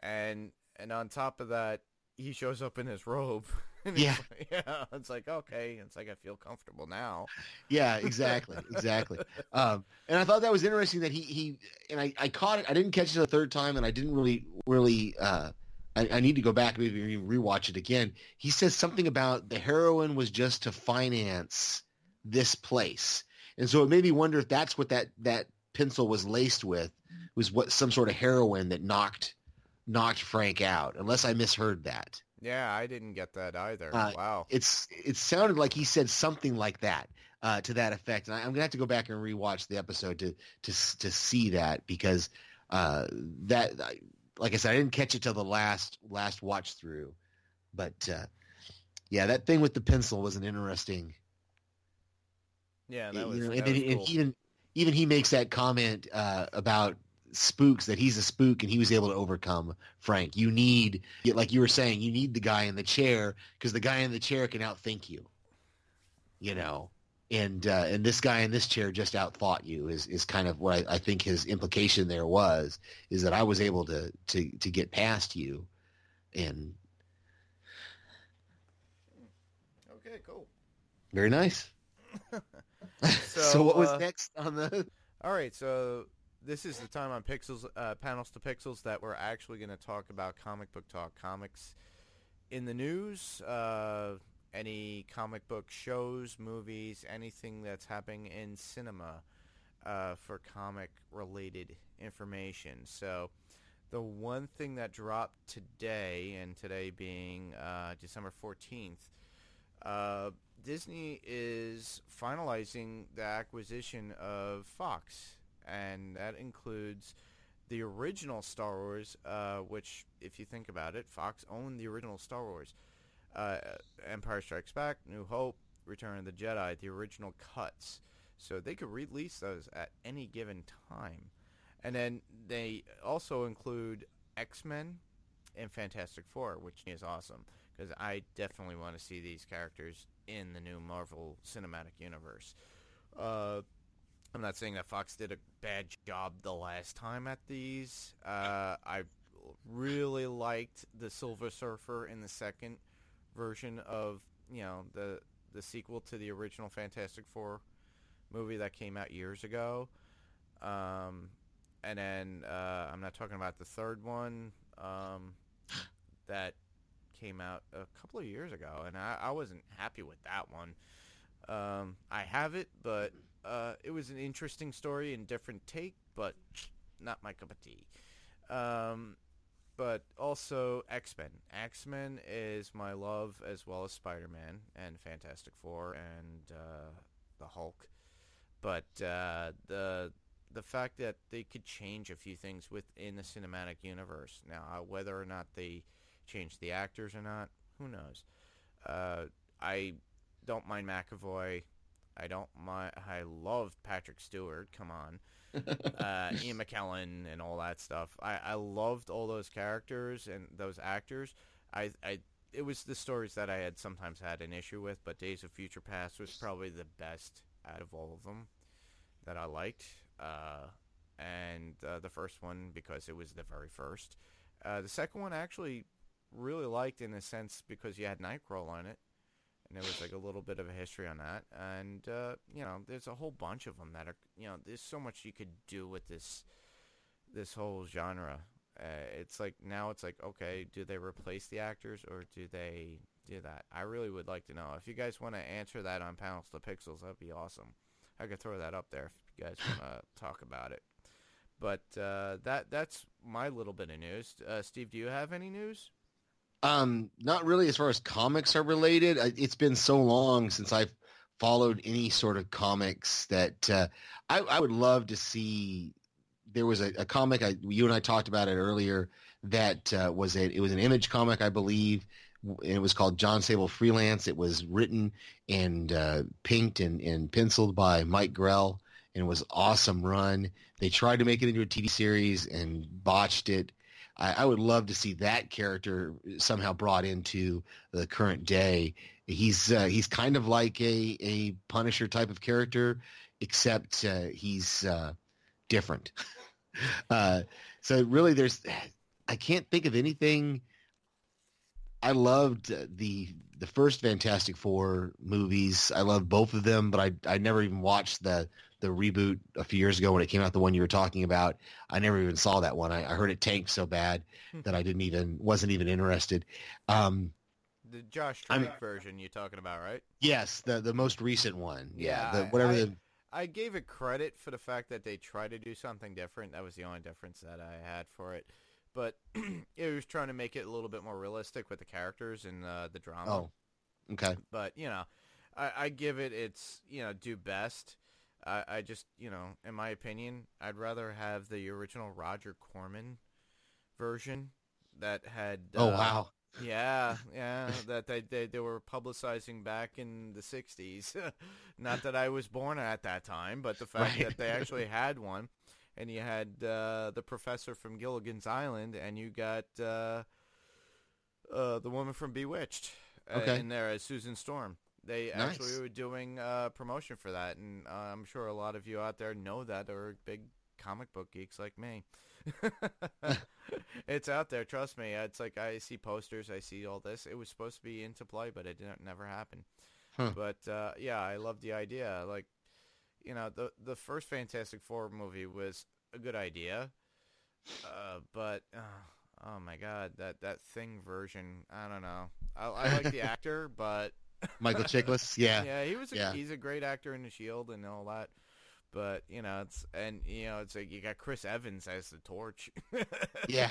and and on top of that, he shows up in his robe. (laughs) Yeah. like- (laughs) yeah. It's like okay, it's like I feel comfortable now. Yeah, exactly, exactly. (laughs) Um, and I thought that was interesting that he he and I, I caught it. I didn't catch it the third time, and I didn't really really. Uh, I, I need to go back and maybe rewatch it again. He says something about the heroin was just to finance this place, and so it made me wonder if that's what that that pencil was laced with was what some sort of heroin that knocked knocked Frank out. Unless I misheard that. Yeah, I didn't get that either. Uh, wow. it's it sounded like he said something like that uh, to that effect, and I, I'm gonna have to go back and rewatch the episode to to to see that because uh, that like I said, I didn't catch it till the last last watch through, but uh, yeah, that thing with the pencil was an interesting. Yeah, that you was, know, that and then was and cool. even even he makes that comment uh, about spooks that he's a spook and he was able to overcome Frank. You need, like you were saying, you need the guy in the chair because the guy in the chair can outthink you. You know, and uh, and this guy in this chair just outthought you is is kind of what I, I think his implication there was is that I was able to to to get past you, and okay, cool. very nice. (laughs) (laughs) So, So, what was uh, next on the? All right, so this is the time on Pixels uh, panels to Pixels that we're actually going to talk about comic book talk, comics in the news, uh, any comic book shows, movies, anything that's happening in cinema uh, for comic related information. So the one thing that dropped today, and today being uh, December fourteenth. Uh, Disney is finalizing the acquisition of Fox, and that includes the original Star Wars, uh, which, if you think about it, Fox owned the original Star Wars. Uh, Empire Strikes Back, New Hope, Return of the Jedi, the original cuts. So they could release those at any given time. And then they also include X-Men and Fantastic Four, which is awesome because I definitely want to see these characters in the new Marvel Cinematic Universe. Uh, I'm not saying that Fox did a bad job the last time at these. Uh, I really liked the Silver Surfer in the second version of you know the the sequel to the original Fantastic Four movie that came out years ago. Um, and then uh, I'm not talking about the third one um, that came out a couple of years ago, and I, I wasn't happy with that one. Um, I have it, but uh, it was an interesting story and different take, but not my cup of tea. Um, but also X-Men. X-Men is my love as well as Spider-Man and Fantastic Four and uh, the Hulk. But uh, the the fact that they could change a few things within the cinematic universe. Now, uh, whether or not they change the actors or not, who knows? Uh, I don't mind McAvoy. I don't mind. I love Patrick Stewart. Come on, (laughs) uh, Ian McKellen and all that stuff. I, I loved all those characters and those actors. I, I it was the stories that I had sometimes had an issue with, but Days of Future Past was probably the best out of all of them that I liked. Uh, and uh, the first one because it was the very first. Uh, the second one I actually really liked in a sense because you had Nightcrawler on it, and there was like a little bit of a history on that. And uh, you know, there's a whole bunch of them that are you know, there's so much you could do with this this whole genre. Uh, it's like now it's like okay, do they replace the actors or do they do that? I really would like to know. If you guys want to answer that on panels to pixels, that'd be awesome. I could throw that up there if you guys want to (laughs) talk about it. But uh, that that's my little bit of news. Uh, Steve, do you have any news? Um, not really as far as comics are related. It's been so long since I've followed any sort of comics that uh, I, I, would love to see. There was a, a, comic I, you and I talked about it earlier that uh, was a, it was an image comic I believe and it was called Jon Sable Freelance. It was written and uh, pinked and, and penciled by Mike Grell, and it was awesome run. They tried to make it into a TV series and botched it. I, I would love to see that character somehow brought into the current day. He's uh, he's kind of like a, a Punisher type of character, except uh, he's uh, different. (laughs) Uh, so really, there's (sighs) I can't think of anything I loved the the first Fantastic Four movies. I loved both of them, but I I never even watched the the reboot a few years ago when it came out. The one you were talking about, I never even saw that one. I, I heard it tanked so bad hmm. that I didn't even wasn't even interested. Um, the Josh Trank version you're talking about, right? Yes, the the most recent one. Yeah, yeah the, whatever I, the. I gave it credit for the fact that they tried to do something different. That was the only difference that I had for it but (clears throat) it was trying to make it a little bit more realistic with the characters and uh, the drama. Oh, okay. But you know, I, I give it its you know do best. I, I just you know, in my opinion, I'd rather have the original Roger Corman version that had. Oh uh, wow. Yeah, (laughs) yeah, that they, they they were publicizing back in the '60s. (laughs) Not that I was born at that time, but the fact right. that they actually (laughs) had one and you had uh, the professor from Gilligan's Island, and you got uh, uh, the woman from Bewitched uh, okay. in there as Susan Storm. They nice. actually were doing uh, promotion for that, and uh, I'm sure a lot of you out there know that or big comic book geeks like me. (laughs) it's out there, trust me. It's like I see posters, I see all this. It was supposed to be into play, but it didn't never happen. Huh. But yeah, I love the idea. Like you know, the the first Fantastic Four movie was a good idea, uh, but uh, oh my god, that that thing version, I don't know. I, I like the (laughs) actor, but Michael Chiklis, (laughs) yeah, yeah, he was a, yeah. he's a great actor in The Shield and all that. But you know, it's and you know, it's like you got Chris Evans as the Torch. yeah,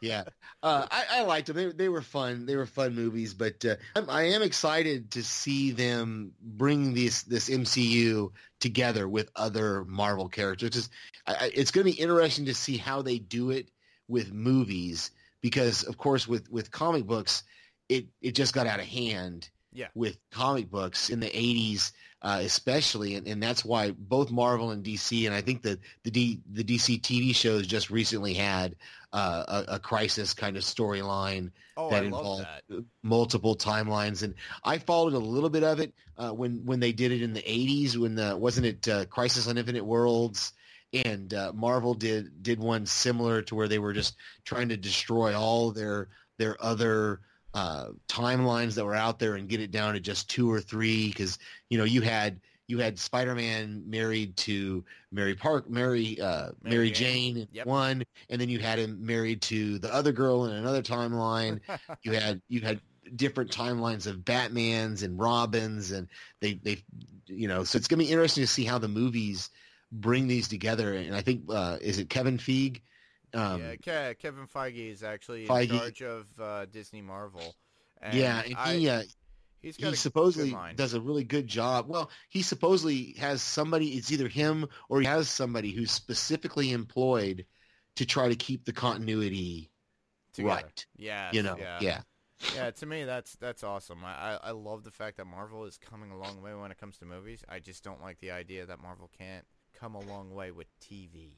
yeah. (laughs) Uh, I, I liked them. They they were fun. They were fun movies. But uh, I'm, I am excited to see them bring this this MCU together with other Marvel characters. It's, I, it's going to be interesting to see how they do it with movies because, of course, with with comic books, it it just got out of hand. Yeah. With comic books in the 80s, uh, especially, and, and that's why both Marvel and DC, and I think that the D, the DC TV shows just recently had uh, a, a, crisis kind of storyline oh, that I involved that. multiple timelines, and I followed a little bit of it uh, when when they did it in the '80s. When the, wasn't it uh, Crisis on Infinite Worlds? And uh, Marvel did did one similar to where they were just trying to destroy all their their other uh, timelines that were out there and get it down to just two or three because you know you had you had Spider-Man married to Mary Park, Mary, uh, Mary, Mary Jane, Jane yep. one, and then you had him married to the other girl in another timeline. (laughs) you had you had different timelines of Batman's and Robins, and they they you know so it's gonna be interesting to see how the movies bring these together. And I think uh, is it Kevin Feige um, yeah, Ke- Kevin Feige is actually in charge of uh, Disney Marvel. And yeah, and he, I, uh, he supposedly does a really good job. Well, he supposedly has somebody. It's either him or he has somebody who's specifically employed to try to keep the continuity Together. right. Yeah, You know, yeah. yeah. Yeah, to me that's that's awesome. I, I I love the fact that Marvel is coming a long way when it comes to movies. I just don't like the idea that Marvel can't come a long way with TV.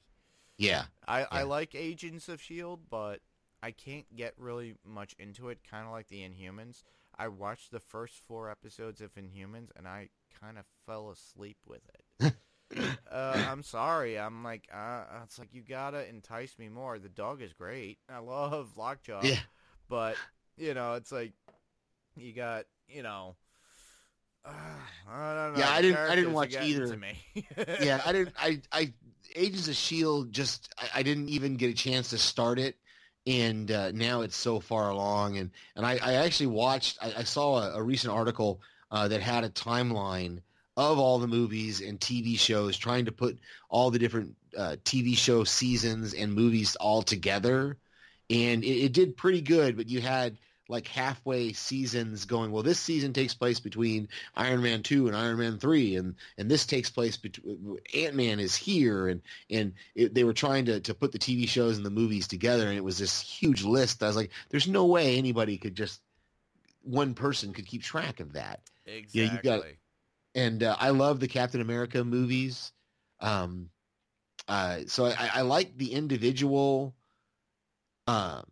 Yeah. I, I like Agents of Shield, but I can't get really much into it. Kind of like the Inhumans. I watched the first four episodes of Inhumans, and I kind of fell asleep with it. (laughs) uh, I'm sorry. I'm like, uh, it's like you gotta entice me more. The dog is great. I love Lockjaw. Yeah. But you know, it's like you got you know. Uh, I don't know. Yeah, I didn't- I didn't watch either. To me. yeah, I didn't. (laughs) I, I, Agents of Shield. Just, I, I didn't even get a chance to start it, and uh, now it's so far along. And and I, I actually watched. I, I saw a, a recent article uh, that had a timeline of all the movies and TV shows, trying to put all the different uh, TV show seasons and movies all together, and it, it did pretty good. But you had like halfway seasons going. Well, this season takes place between Iron Man two and Iron Man three, and and this takes place between Ant Man is here, and and it, they were trying to to put the TV shows and the movies together, and it was this huge list. I was like, there's no way anybody could just one person could keep track of that. exactly. you got- And uh, I love the Captain America movies. Um, uh, so I, I like the individual. Uh,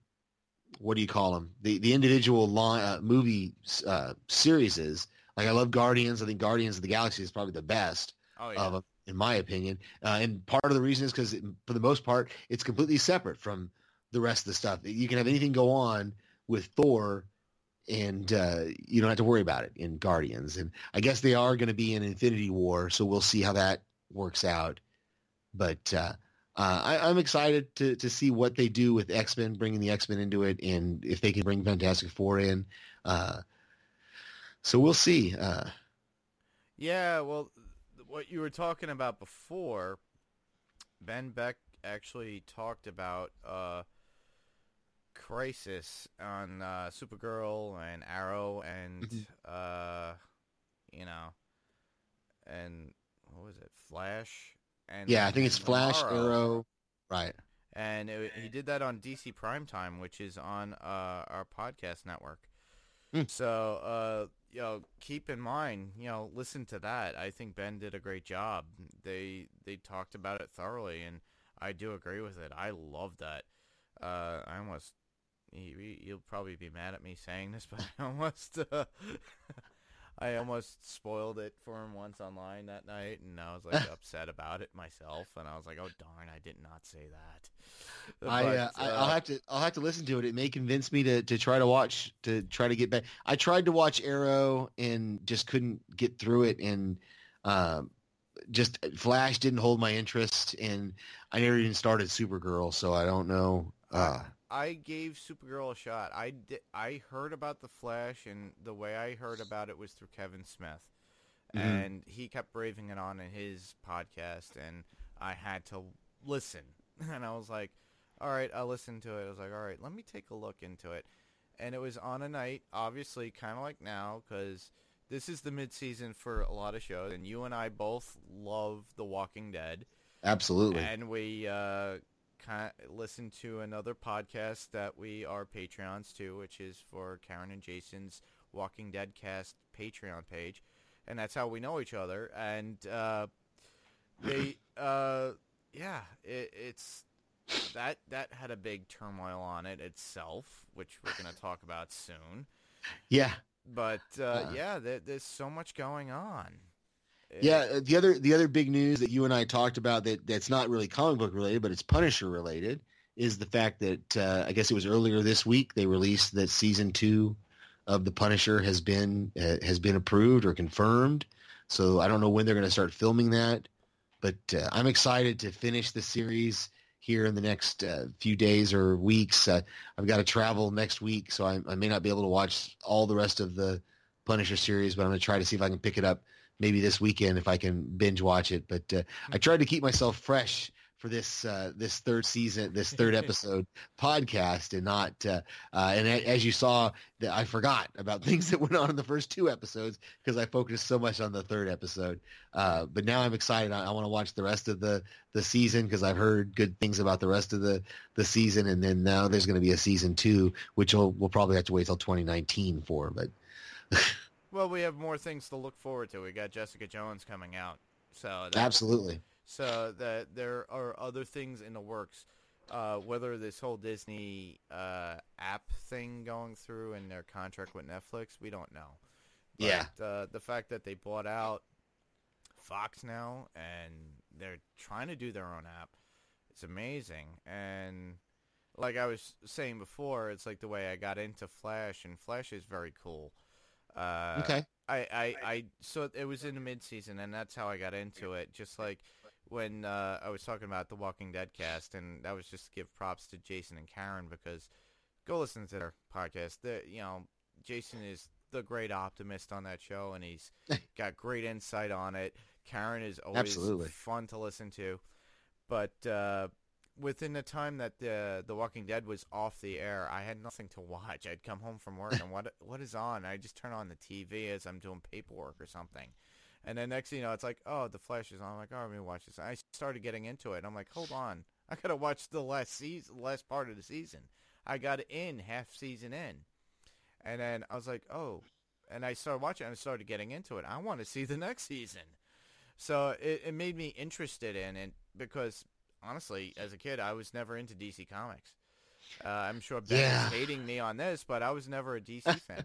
what do you call them? The the individual line, uh, movie uh, series is like I love Guardians. I think Guardians of the Galaxy is probably the best oh yeah. of them, in my opinion. Uh, and part of the reason is because, for the most part, it's completely separate from the rest of the stuff. You can have anything go on with Thor, and uh, you don't have to worry about it in Guardians. And I guess they are going to be in Infinity War, so we'll see how that works out. But uh, uh, I, I'm excited to to see what they do with X Men, bringing the X Men into it, and if they can bring Fantastic Four in. Uh, so we'll see. Uh, Yeah, well, what you were talking about before, Ben Beck actually talked about uh, Crisis on uh, Supergirl and Arrow and, Mhm. uh, you know, and what was it, Flash? And yeah, I think it's Flash. Arrow, right? And it, he did that on DC Primetime, which is on uh, our podcast network. Hmm. So, uh, you know, keep in mind, you know, listen to that. I think Ben did a great job. They they talked about it thoroughly, and I do agree with it. I love that. Uh, I almost, you, you'll probably be mad at me saying this, (laughs) but I almost, uh, (laughs) I almost spoiled it for him once online that night, and I was like (laughs) upset about it myself, and I was like, oh darn, I did not say that. (laughs) I, uh, But, I uh, I'll have to I'll have to listen to it. It may convince me to, to try to watch to try to get back. I tried to watch Arrow and just couldn't get through it, and um, just Flash didn't hold my interest, and I never even started Supergirl, so I don't know. Uh, I gave Supergirl a shot. I di- I heard about the Flash, and the way I heard about it was through Kevin Smith, Mhm. and he kept braving it on in his podcast, and I had to listen, (laughs) and I was like, "All right, I'll listen to it." I was like, "All right, let me take a look into it," and it was on a night, obviously, kind of like now, because this is the mid-season for a lot of shows, and you and I both love The Walking Dead. absolutely. And we uh, kind of listened to another podcast that we are Patreons to, which is for Karen and Jason's Walking Dead cast Patreon page, and that's how we know each other. And uh, they, (coughs) uh, yeah, it, it's that that had a big turmoil on it itself, which we're gonna talk about soon. yeah, But uh, Uh. yeah, there, there's so much going on. Yeah. uh, The other the other big news that you and I talked about that that's not really comic book related, but it's Punisher related, is the fact that uh, I guess it was earlier this week they released that season two of the Punisher has been uh, has been approved or confirmed. So I don't know when they're going to start filming that, but uh, I'm excited to finish the series here in the next uh, few days or weeks. Uh, I've got to travel next week, so I, I may not be able to watch all the rest of the Punisher series, but I'm going to try to see if I can pick it up maybe this weekend if I can binge watch it. But uh, I tried to keep myself fresh for this uh, this third season, this third (laughs) episode podcast, and not. Uh, uh, and as you saw, that I forgot about (laughs) things that went on in the first two episodes because I focused so much on the third episode. Uh, but now I'm excited. I, I want to watch the rest of the the season because I've heard good things about the rest of the the season, and then now there's going to be a season two, which we'll, we'll probably have to wait till 2019 for. But (laughs) Well, we have more things to look forward to. We got Jessica Jones coming out, so that, absolutely, so that there are other things in the works. Uh, whether this whole Disney uh, app thing going through and their contract with Netflix, we don't know. But, Yeah. Uh, the fact that they bought out Fox now and they're trying to do their own app, it's amazing. And like I was saying before, it's like the way I got into Flash, and Flash is very cool. Uh, okay, I, I, I so it was in the mid season and that's how I got into it. Just like when uh, I was talking about the Walking Dead cast, and that was just to give props to Jason and Karen because go listen to their podcast. The you know Jason is the great optimist on that show, and he's (laughs) got great insight on it. Karen is always Absolutely. fun to listen to, but uh, within the time that the The Walking Dead was off the air, I had nothing to watch. I'd come home from work and what what is on? I just turn on the TV as I'm doing paperwork or something. And then next thing you know, it's like, oh, the Flash is on. I'm like, oh, let me watch this. I started getting into it. I'm like, hold on, (laughs) I gotta watch the last season, last part of the season. I got in half season in, and then I was like, oh, and I started watching. and I started getting into it. I want to see the (laughs) next season. So it, it made me interested in it because honestly, as a kid, I was never into DC Comics. Uh, I'm sure Ben Yeah. is hating me on this, but I was never a DC (laughs) fan.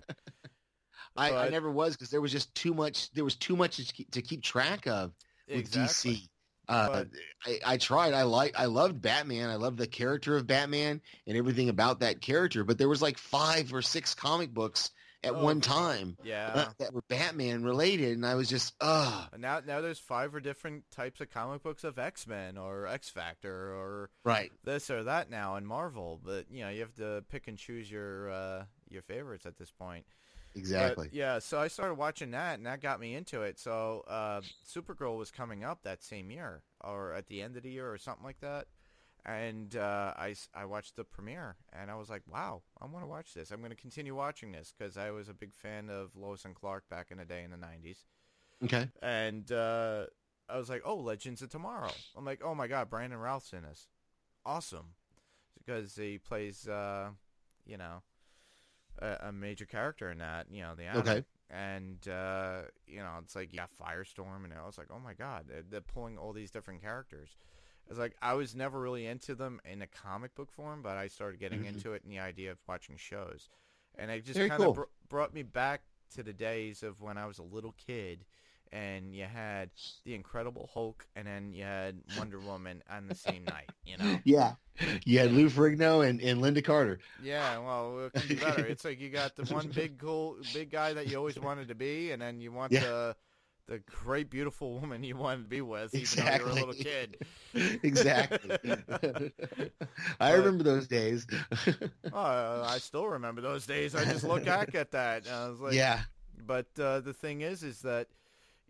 I, I never was because there was just too much. There was too much to keep, to keep track of with exactly. DC. Uh, But- I, I tried. I like. I loved Batman. I loved the character of Batman and everything about that character. But there was like five or six comic books at Oh, one time Yeah. uh, that were Batman related, and I was just, ugh. And now, now there's five or different types of comic books of X Men or X Factor or Right. this or that now in Marvel. But you know, you have to pick and choose your uh, your favorites at this point. But, Exactly. yeah, so I started watching that, and that got me into it. So uh, Supergirl was coming up that same year, or at the end of the year, or something like that. And uh, I, I watched the premiere, and I was like, wow, I want to watch this. I'm going to continue watching this because I was a big fan of Lois and Clark back in the day in the 90s. Okay. And uh, I was like, oh, Legends of Tomorrow. I'm like, oh my God, Brandon Routh's in this. Awesome. Because he plays, uh, you know, a, a major character in that, you know, the Atom. Okay. And, uh, you know, it's like, yeah, Firestorm, and I was like, oh my God, they're, they're pulling all these different characters. It's like, I was never really into them in a comic book form, but I started getting Mhm. into it in the idea of watching shows. And it just kind of cool. br- brought me back to the days of when I was a little kid and you had the Incredible Hulk, and then you had Wonder Woman on the same night. You know? (laughs) Yeah. You had Lou Ferrigno and, and Lynda Carter. Yeah. Well, it be better. It's like you got the one big cool, big guy that you always wanted to be, and then you want (laughs) Yeah. the the great, beautiful woman you wanted to be with, even though you were a little kid. (laughs) exactly. (laughs) I But- remember those days. Oh, I still remember those days. I just look back at that, and I was like, yeah. But uh, the thing is, is that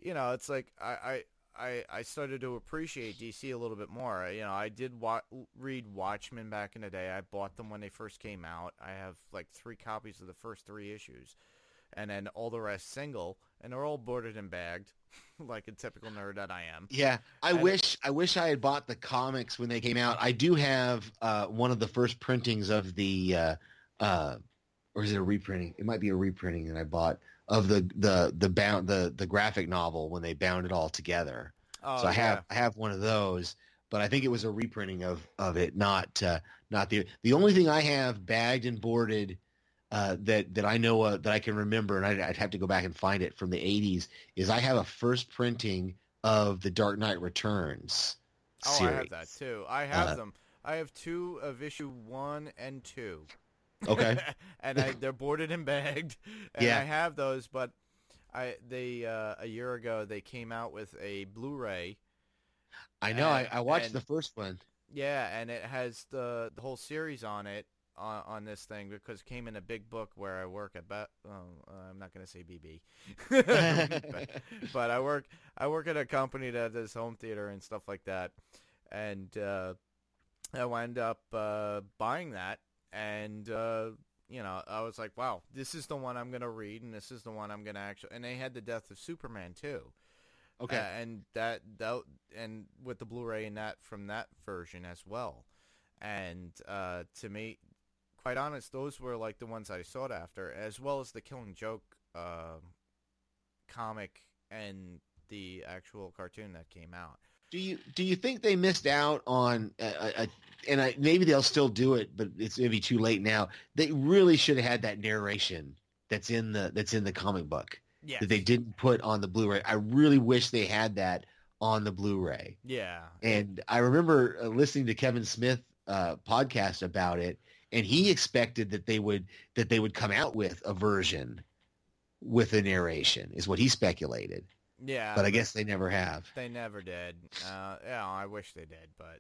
you know, it's like I, I I I started to appreciate DC a little bit more. You know, I did wa- read Watchmen back in the day. I bought them when they first came out. I have like three copies of the first three issues, and then all the rest single, and they're all boarded and bagged, (laughs) like a typical nerd that I am. Yeah, I And- wish I wish I had bought the comics when they came out. I do have uh, one of the first printings of the, uh, uh, or is it a reprinting? It might be a reprinting that I bought of the the the bound the the graphic novel when they bound it all together. Oh, so I yeah. have I have one of those, but I think it was a reprinting of of it, not uh, not the the only thing I have bagged and boarded. Uh, that that I know uh, that I can remember, and I'd, I'd have to go back and find it from the '80s. Is I have a first printing of the Dark Knight Returns Series. Oh. I have that too. I have Uh, them. I have two of issue one and two. Okay. (laughs) and I, they're boarded and bagged, and Yeah. I have those. But I they uh, a year ago they came out with a Blu-ray. I know. I, I watched and- the first one. Yeah, and it has the the whole series on it on, on this thing because it came in a big book where I work at. Be- oh, I'm not going to say BB, (laughs) but, but I work I work at a company that does home theater and stuff like that. and uh, I wound up uh, buying that, and uh, you know, I was like, wow, this is the one I'm gonna read, and this is the one I'm gonna actually. And they had the death of Superman too. Okay. Uh, and that, that and with the Blu-ray and that from that version as well. And uh, to me, quite honest, those were like the ones I sought after, as well as the Killing Joke uh, comic and the actual cartoon that came out. Do you do you think they missed out on a, a, and I, maybe they'll still do it, but it's maybe too late now. They really should have had that narration that's in the that's in the comic book Yeah. that they didn't put on the Blu-ray. I really wish they had that on the Blu-ray. Yeah. And I remember uh, listening to Kevin Smith uh, podcast about it, and he expected that they would that they would come out with a version with a narration, is what he speculated. Yeah. But I guess they never have. They never did. Uh, yeah, I wish they did, but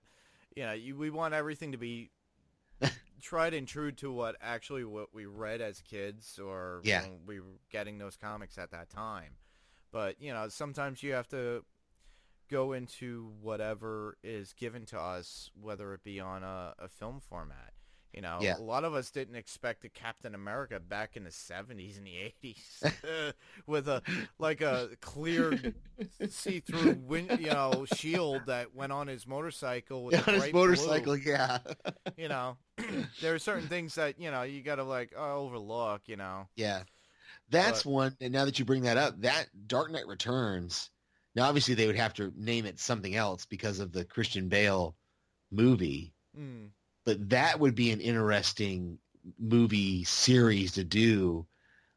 you know, you, we want everything to be (laughs) tried and true to what actually what we read as kids, or Yeah. we were getting those comics at that time. But you know, sometimes you have to go into whatever is given to us, whether it be on a, a film format. You know, Yeah. a lot of us didn't expect a Captain America back in the '70s and the '80s (laughs) with a like a clear see-through win, you know, shield that went on his motorcycle with (laughs) on his motorcycle, blue. yeah. You know, (clears throat) there are certain things that you know you got to like uh, overlook. You know, Yeah. That's But- one and now that you bring that up, that Dark Knight Returns. Now obviously they would have to name it something else because of the Christian Bale movie, mm. But that would be an interesting movie series to do.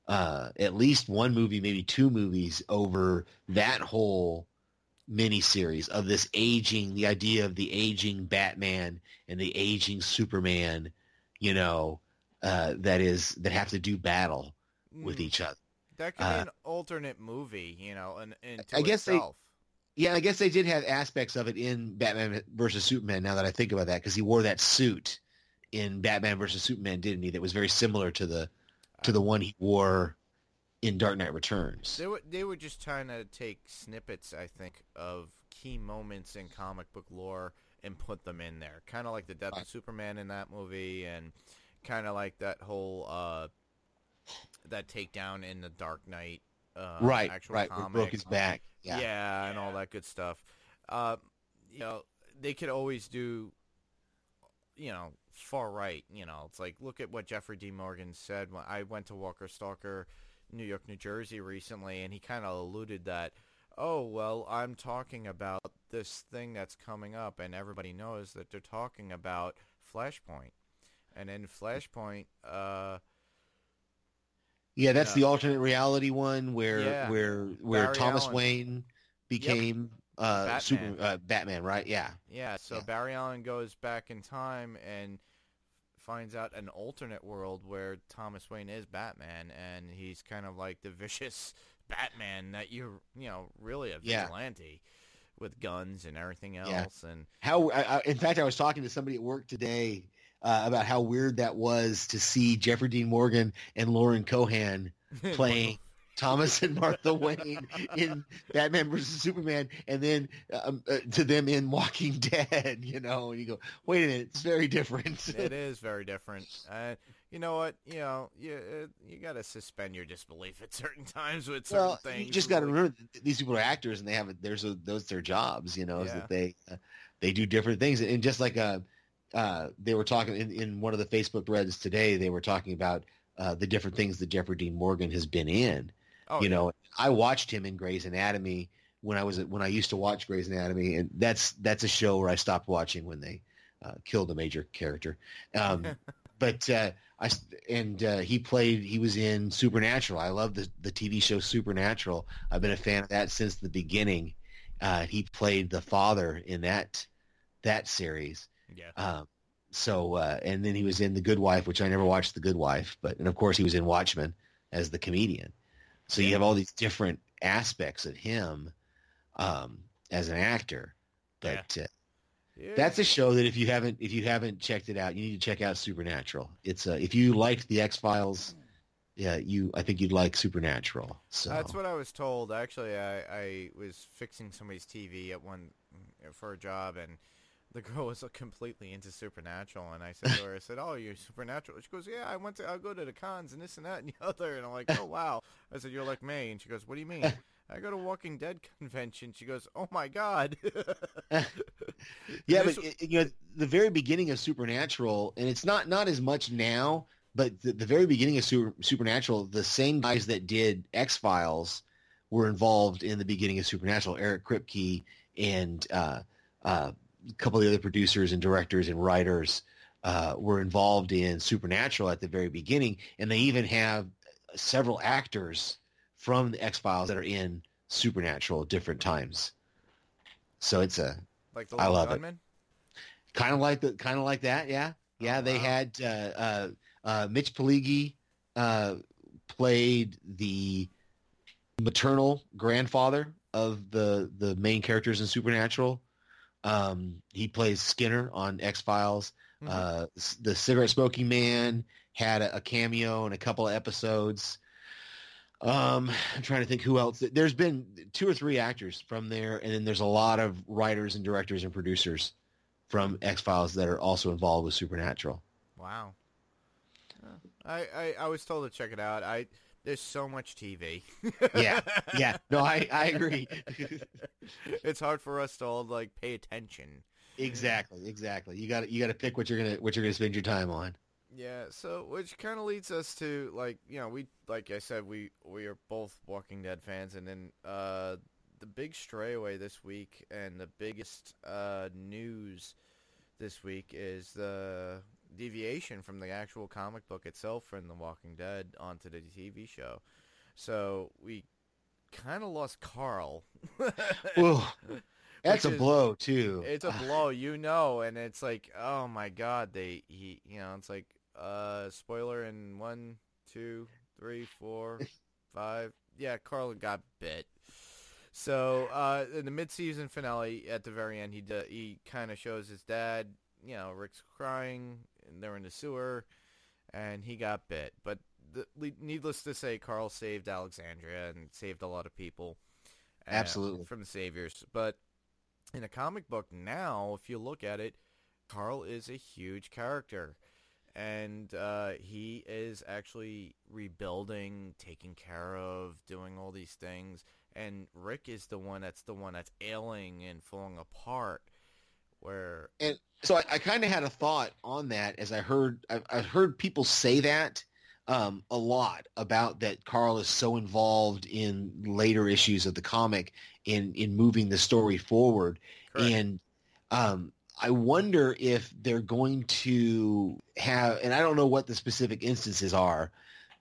Uh, at least one movie, maybe two movies over that whole mini series of this aging, the idea of the aging Batman and the aging Superman, you know, uh, that is that have to do battle with Mm. each other. that could uh, be an alternate movie. You know, and and I guess they- itself. Yeah, I guess they did have aspects of it in Batman versus Superman. Now that I think about that, because he wore that suit in Batman versus Superman, didn't he? That was very similar to the to the one he wore in Dark Knight Returns. They were they were just trying to take snippets, I think, of key moments in comic book lore and put them in there. Kind of like the death of Superman in that movie, and kind of like that whole uh, that takedown in the Dark Knight. Uh, right, actual right. Comic. broke his back. Yeah, Yeah, and all that good stuff. Uh, you know, they could always do, you know, far right. You know, it's like look at what Jeffrey D. Morgan said when I went to Walker Stalker, New York, New Jersey recently, and he kind of alluded that, oh well, I'm talking about this thing that's coming up, and everybody knows that they're talking about Flashpoint, and in Flashpoint, uh, yeah. That's Yeah. the alternate reality one where Yeah. where where Barry Thomas Allen. Wayne became uh, Batman. Super uh, Batman. Right? Yeah. Yeah, so Yeah. Barry Allen goes back in time and finds out an alternate world where Thomas Wayne is Batman and he's kind of like the (laughs) vicious Batman that you're, you know, really a vigilante with guns and everything else and How? I, I, in fact, I was talking to somebody at work today uh, about how weird that was to see Jeffrey Dean Morgan and Lauren Cohan (laughs) playing Thomas and Martha Wayne in Batman versus Superman, and then um, uh, to them in Walking (laughs) Dead. You know, and you go, wait a minute, it's very different. (laughs) it is very different. Uh, you know what? You know, you uh, you got to suspend your disbelief at certain times with certain well, things. you just got to remember these people are actors, and they have a, there's a, those their jobs. You know, is that they uh, they do different things, and just like uh, uh, they were talking in, in one of the Facebook threads today, they were talking about uh, the different things that Jeffrey Dean Morgan has been in. oh, you yeah. know, I watched him in Grey's Anatomy when I was when I used to watch Grey's Anatomy, and that's that's a show where I stopped watching when they uh, killed a major character. Um, (laughs) but uh, I and uh, he played. He was in Supernatural. I love the the TV show Supernatural. I've been a fan of that since the beginning. Uh, he played the father in that that series. Yeah. Um, so uh, and then he was in The Good Wife, which I never watched The Good Wife, but and of course he was in Watchmen as the comedian. So you have all these different aspects of him um, as an actor. But uh, Yeah. that's a show that if you haven't if you haven't checked it out, you need to check out Supernatural. It's uh, if you liked the X Files, yeah, you I think you'd like Supernatural. So That's what I was told. Actually, I, I was fixing somebody's TV at one for a job, and the girl was completely into supernatural, and I said to her, I said, "Oh, you're supernatural." She goes, "Yeah, I went to, I go to the cons and this and that and the other," and I'm like, "Oh (laughs) wow." I said, "You're like me," and she goes, "What do you mean?" I go to Walking Dead convention. She goes, "Oh my god." (laughs) Yeah, but it, you know the very beginning of Supernatural, and it's not not as much now, but the, the very beginning of Super, Supernatural, the same guys that did X Files were involved in the beginning of Supernatural. Eric Kripke and uh, uh, a couple of the other producers and directors and writers uh, were involved in Supernatural at the very beginning, and they even have several actors from the X Files that are in Supernatural at different times. So it's a like the I love it. kind of like the kind of like that yeah yeah Oh, they wow. had uh, uh, uh, mitch Pileggi uh, played the maternal grandfather of the the main characters in supernatural um, he plays skinner on x-files Mhm. uh, the cigarette smoking man had a, a cameo in a couple of episodes um, I'm trying to think who else. There's been two or three actors from there, and then there's a lot of writers and directors and producers from X Files that are also involved with Supernatural. Wow. I, I I was told to check it out. I there's so much TV. Yeah, yeah. No, I I agree. (laughs) it's hard for us to all like pay attention. exactly, exactly. You got to you got to pick what you're gonna what you're gonna spend your time on. Yeah, so which kind of leads us to like you know we like I said we we are both Walking Dead fans, and then uh the big stray away this week and the biggest uh news this week is the deviation from the actual comic book itself from The Walking Dead onto the TV show. So we kind of lost Carl. (laughs) Ooh, that's Which a is- blow too. it's a blow, you know, and it's like, oh my god, they he, you know, it's like, uh, spoiler in one, two, three, four, five. Yeah, Carl got bit. So uh, in the mid-season finale, at the very end, he he kind of shows his dad. You know, Rick's crying, and they're in the sewer, and he got bit. But the, needless to say, Carl saved Alexandria and saved a lot of people. uh, Absolutely. from the saviors. But in a comic book now, if you look at it, Carl is a huge character. And uh, he is actually rebuilding, taking care of, doing all these things. And Rick is the one that's the one that's ailing and falling apart. Where And so I, I kind of had a thought on that as I heard I, I heard people say that um, a lot about that Carl is so involved in later issues of the comic in in moving the story forward, Correct. and um, I wonder if they're going to have and I don't know what the specific instances are,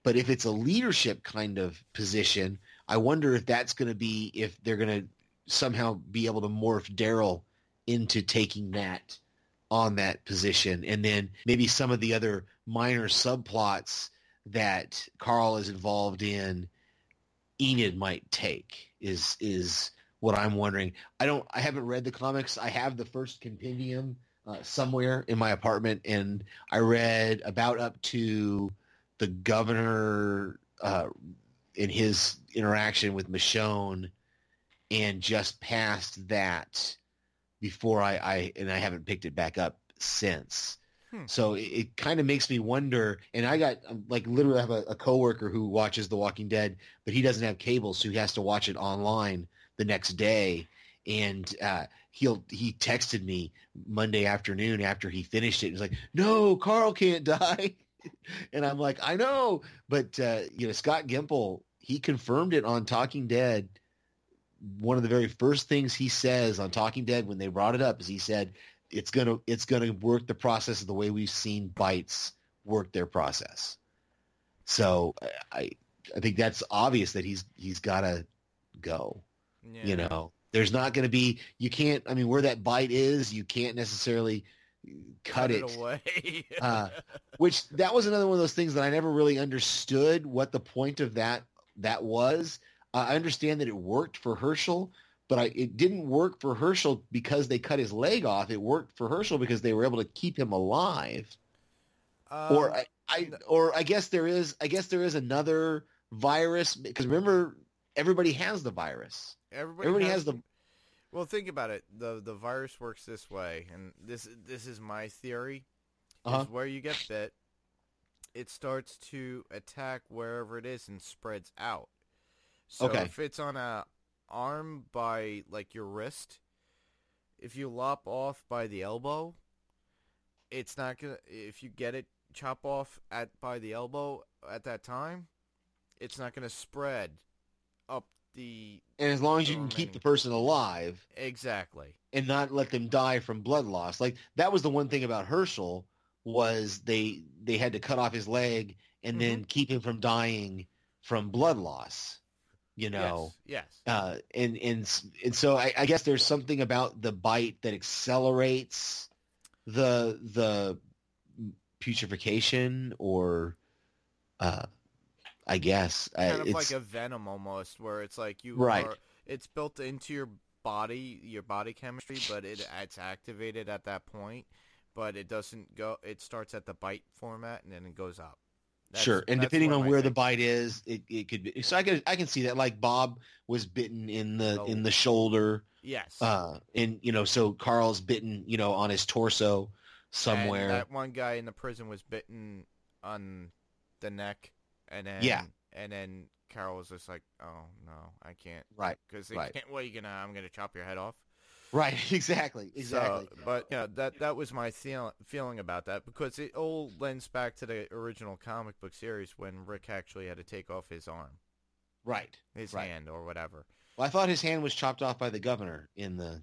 but if it's a leadership kind of position, I wonder if that's going to be if they're going to somehow be able to morph Daryl into taking that on that position and then maybe some of the other minor subplots that Carl is involved in Enid might take is is what I'm wondering. I don't I haven't read the comics. I have the first compendium uh, somewhere in my apartment and I read about up to the governor uh, in his interaction with Michonne and just past that before I, I and I haven't picked it back up since. Hmm. So it, it kind of makes me wonder. And I got um, like literally I have a, a coworker who watches The Walking Dead, but he doesn't have cable, so he has to watch it online the next day. And uh, he'll he texted me Monday afternoon after he finished it. He's like, "No, Carl can't (laughs) die," and I'm like, "I know," but uh, you know Scott Gimple he confirmed it on Talking Dead one of the very first things he says on Talking Dead when they brought it up is he said it's gonna it's gonna work the process the way we've seen bites work their process. So I I think that's obvious that he's he's gotta go. yeah. You know, there's not gonna be you can't. I mean, where that bite is, you can't necessarily cut, it. away. Uh, (laughs) which that was another one of those things that I never really understood what the point of that that was. Uh, I understand that it worked for Hershel, but I, it didn't work for Hershel because they cut his leg off. It worked for Hershel because they were able to keep him alive. or Um, I, I or I guess there is I guess there is another virus because remember everybody has the virus. Everybody, Everybody has, has the- Well, think about it. the The virus works this way, and this this is my theory. Uh-huh. Is where you get bit, it starts to attack wherever it is and spreads out. So Okay. if it's on a arm by like your wrist, if you lop off by the elbow, it's not gonna. If you get it chop off at by the elbow at that time, it's not gonna spread up the And as long as you can keep the person alive exactly. and not let them die from blood loss, like that was the one thing about Hershel was they they had to cut off his leg and then Mm-hmm. keep him from dying from blood loss. You know, Yes. Yes. uh, and and and so I, I guess there's something about the bite that accelerates the the putrefaction, or uh, I guess uh, kind of it's, like a venom almost, where it's like you Right. are, it's built into your body, your body chemistry, but it it's activated at that point, but it doesn't go. It starts at the bite format and then it goes up. That's- sure, and depending on where the bite is, it, it could be. So I can I can see that. Like Bob was bitten in the Oh. in the shoulder, yes, uh, and you know, so Carl's bitten, you know, on his torso somewhere. And that one guy in the prison was bitten on the neck, and then Yeah. and then Carol was just like, "Oh no, I can't," Right, Because right. can't. Well, you gonna, I'm gonna chop your head off. Right, exactly, (laughs) exactly. So, but yeah, that that was my feel, feeling about that because it all lends back to the original comic book series when Rick actually had to take off his arm, right. his Right. hand or whatever. Well, I thought his hand was chopped off by the governor in the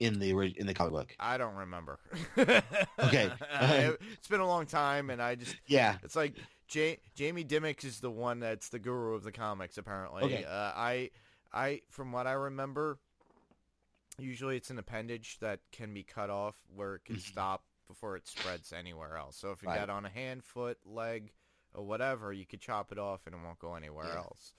in the in the comic book. I don't remember. (laughs) Okay. (laughs) it's been a long time, and I just Yeah. it's like Ja- Jamie Dimmock is the one that's the guru of the comics. Apparently, Okay. uh, I I from what I remember, usually it's an appendage that can be cut off where it can stop before it spreads anywhere else. So if you Mm-hmm. Right. got on a hand, foot, leg, or whatever, you could chop it off and it won't go anywhere Yeah. else.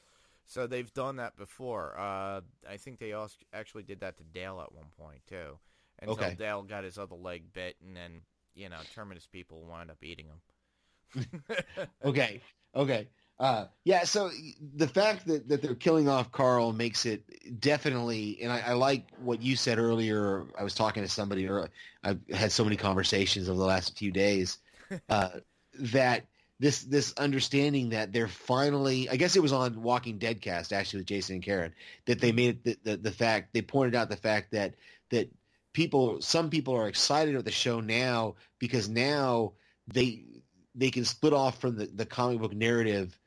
So they've done that before. Uh, I think they also actually did that to Dale at one point too, until Okay. Dale got his other leg bit, and then you know Terminus people wound up eating him. (laughs) Okay. Okay. Uh, yeah. So the fact that, that they're killing off Carl makes it definitely, and I, I like what you said earlier. I was talking to somebody, or I've had so many conversations over the last few days, (laughs) uh, that this this understanding that they're finally, I guess it was on Walking Dead cast actually with Jason and Karen, that they made it the, the, the fact they pointed out the fact that that people, some people are excited about the show now because now they they can split off from the, the comic book narrative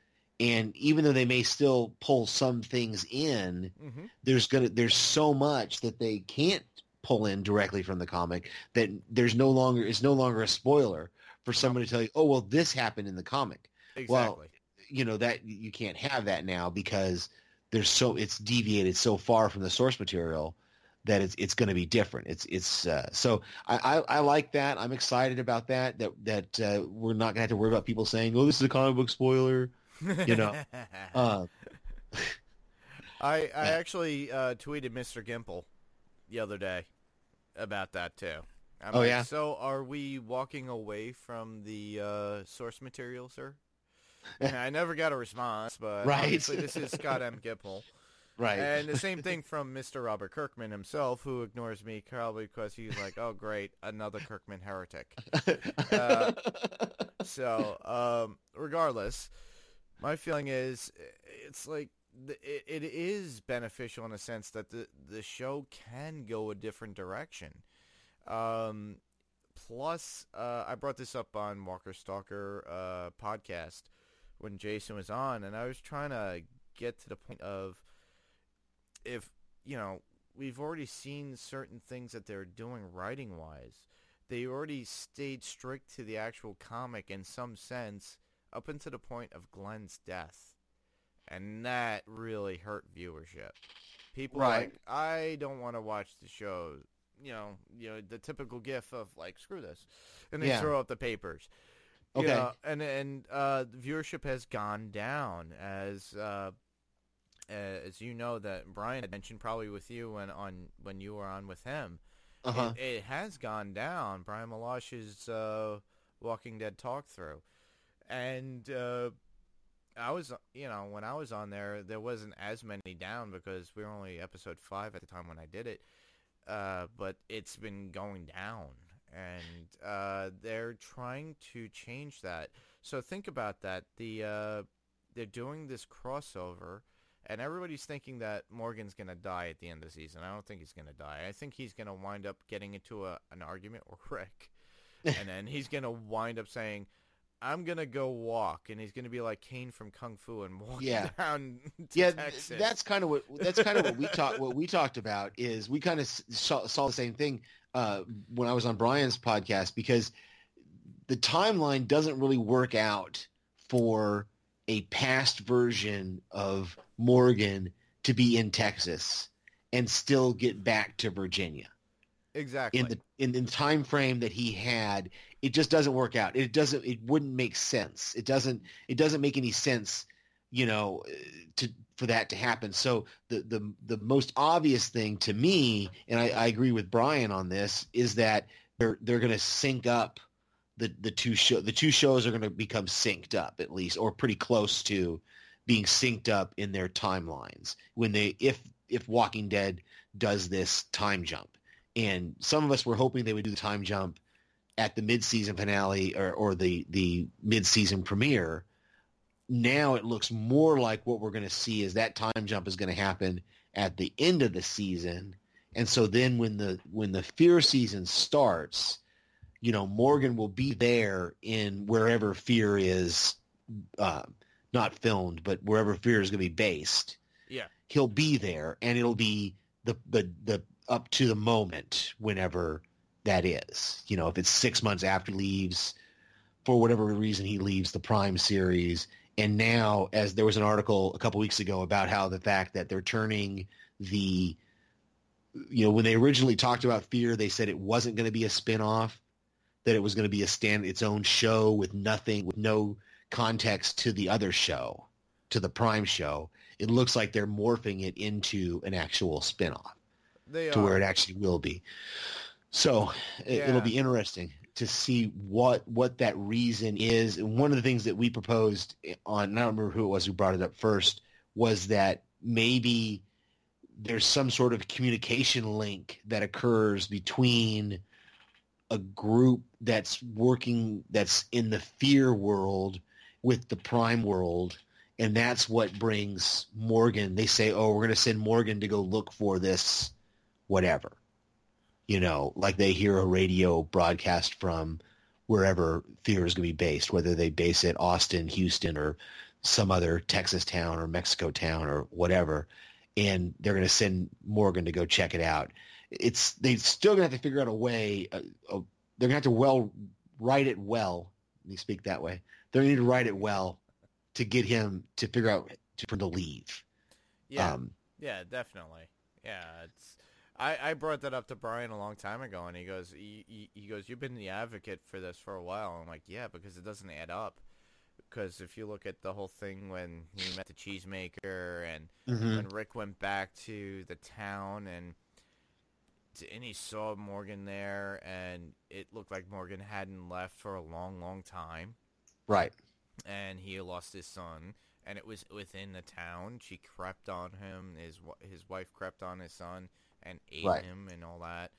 and even though they may still pull some things in mm-hmm. there's gonna there's so much that they can't pull in directly from the comic that there's no longer it's no longer a spoiler for someone to tell you oh well this happened in the comic Exactly. you know that you can't have that now because there's so it's deviated so far from the source material that it's it's going to be different. It's it's uh, so I, I I like that. I'm excited about that. That that uh, we're not going to have to worry about people saying, "Oh, this is a comic book spoiler." You know, (laughs) Uh, I I yeah. actually uh, tweeted Mr. Gimple the other day about that too. I'm Oh, like, yeah? So are we walking away from the uh, source material, sir? (laughs) And I never got a response, but Right. obviously this is Scott M. Gimple. (laughs) right. And the same thing from Mr. Robert Kirkman himself, who ignores me probably because he's like, "Oh, great, another Kirkman heretic." uh, So, um, regardless, my feeling is it's like it, it is beneficial in a sense that the the show can go a different direction. Um, plus, uh, I brought this up on Walker Stalker uh, podcast when Jason was on, and I was trying to get to the point of if you know we've already seen certain things that they're doing writing wise they already stayed strict to the actual comic in some sense up until the point of Glenn's death. And that really hurt viewership. People Right. like, I don't want to watch the show. You know, you know, the typical gif of like, screw this. And they Yeah. throw out the papers. You Okay. know, and and uh, the viewership has gone down as uh, as you know that Brian had mentioned probably with you when on when you were on with him uh-huh. it, it has gone down. Brian Malash's uh, Walking Dead talk through, and uh, I was, you know, when I was on there, there wasn't as many down because we were only episode five at the time when I did it. Uh, but it's been going down, and uh, they're trying to change that. So think about that. The uh, they're doing this crossover, and everybody's thinking that Morgan's gonna die at the end of the season. I don't think he's gonna die. I think he's gonna wind up getting into a, an argument (laughs) with Rick, and then he's gonna wind up saying. I'm gonna go walk, and he's gonna be like Caine from Kung Fu and (laughs) walk Yeah. down yeah, Texas. that's kind of what that's kind of what we (laughs) talked what we talked about is we kind of saw, saw the same thing uh, when I was on Brian's podcast because the timeline doesn't really work out for a past version of Morgan to be in Texas and still get back to Virginia exactly. in the in the time frame that he had it just doesn't work out. It doesn't it wouldn't make sense. It doesn't it doesn't make any sense you know to for that to happen. So the the the most obvious thing to me and i, I agree with brian on this is that they're they're going to sync up the the two show the two shows are going to become synced up at least or pretty close to being synced up in their timelines when they if if walking dead does this time jump. And some of us were hoping they would do the time jump at the mid-season finale or, or the the mid-season premiere. Now it looks more like what we're going to see is that time jump is going to happen at the end of the season, and so then when the when the fear season starts, you know Morgan will be there in wherever fear is, uh, not filmed, but wherever fear is going to be based yeah. he'll be there and it'll be the the the up to the moment whenever that is. You know if it's six months after leaves for whatever reason he leaves the prime series. And now as there was an article a couple weeks ago about how the fact that they're turning the you know when they originally talked about fear they said it wasn't going to be a spin-off that it was going to be a stand its own show with nothing with no context to the other show to the prime show. It looks like they're morphing it into an actual spin-off They to where it actually will be. So it, Yeah. it'll be interesting to see what what that reason is. And one of the things that we proposed eh, on, I don't remember who it was who brought it up first, was that maybe there's some sort of communication link that occurs between a group that's working that's in the fear world with the prime world and that's what brings Morgan. They say, "Oh, we're going to send Morgan to go look for this whatever." You know, like they hear a radio broadcast from wherever Fear is going to be based, whether they base it Austin, Houston, or some other Texas town or Mexico town or whatever, and they're going to send Morgan to go check it out. It's they still going to have to figure out a way. Uh, uh, they're going to have to well write it well. Let me speak that way. They're going to need to write it well to get him to figure out to, for him to leave. Yeah. Um, Yeah, definitely. Yeah, it's. I, I brought that up to Brian a long time ago, and he goes, he, he, he goes, you've been the advocate for this for a while. I'm like, yeah, because it doesn't add up. Because if you look at the whole thing when he met the cheesemaker, and mhm. when Rick went back to the town, and and he saw Morgan there, and it looked like Morgan hadn't left for a long, long time Right. and he lost his son and it was within the town she crept on him his his wife crept on his son and ate Right. him and all that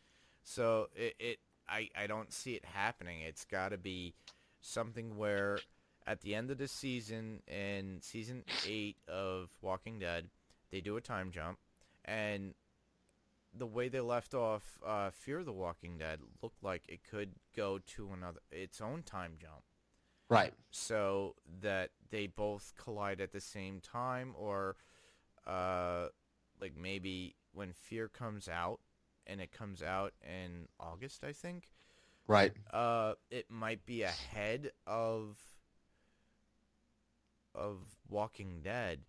so it, it I, I don't see it happening it's got to be something where at the end of the season in season 8 of Walking Dead they do a time jump and the way they left off uh, Fear the Walking Dead looked like it could go to another its own time jump Right. so that they both collide at the same time or uh like maybe when fear comes out and it comes out in August I think Right. uh it might be ahead of of Walking Dead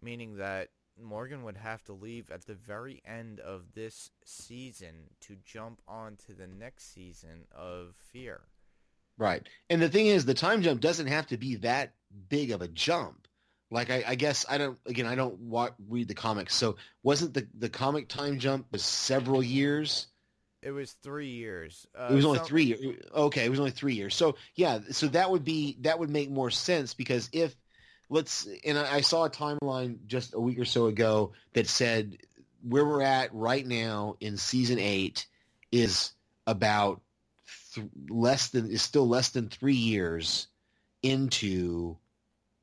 meaning that Morgan would have to leave at the very end of this season to jump on to the next season of Fear. Right. And the thing is, the time jump doesn't have to be that big of a jump. Like I, I guess I don't. Again, I don't wa- read the comics. So wasn't the the comic time jump was several years? It was three years. Uh, It was only some- three years. Okay, it was only three years. So yeah, so that would be that would make more sense because if let's and I I saw a timeline just a week or so ago that said where we're at right now in season eight is about th- less than is still less than three years into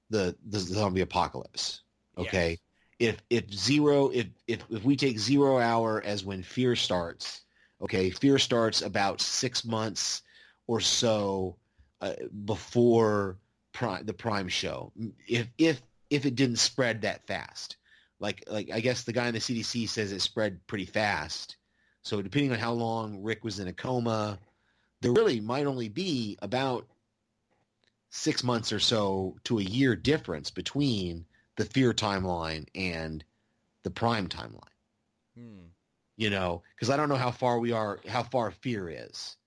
the the zombie apocalypse. Okay, if if zero if if if we take zero hour as when fear starts, okay, fear starts about six months or so uh, before prime, the prime show. If if if it didn't spread that fast, like like I guess the guy in the CDC says it spread pretty fast. So depending on how long Rick was in a coma, there really might only be about six months or so to a year difference between the fear timeline and the prime timeline. Hmm. You know, because I don't know how far we are, how far fear is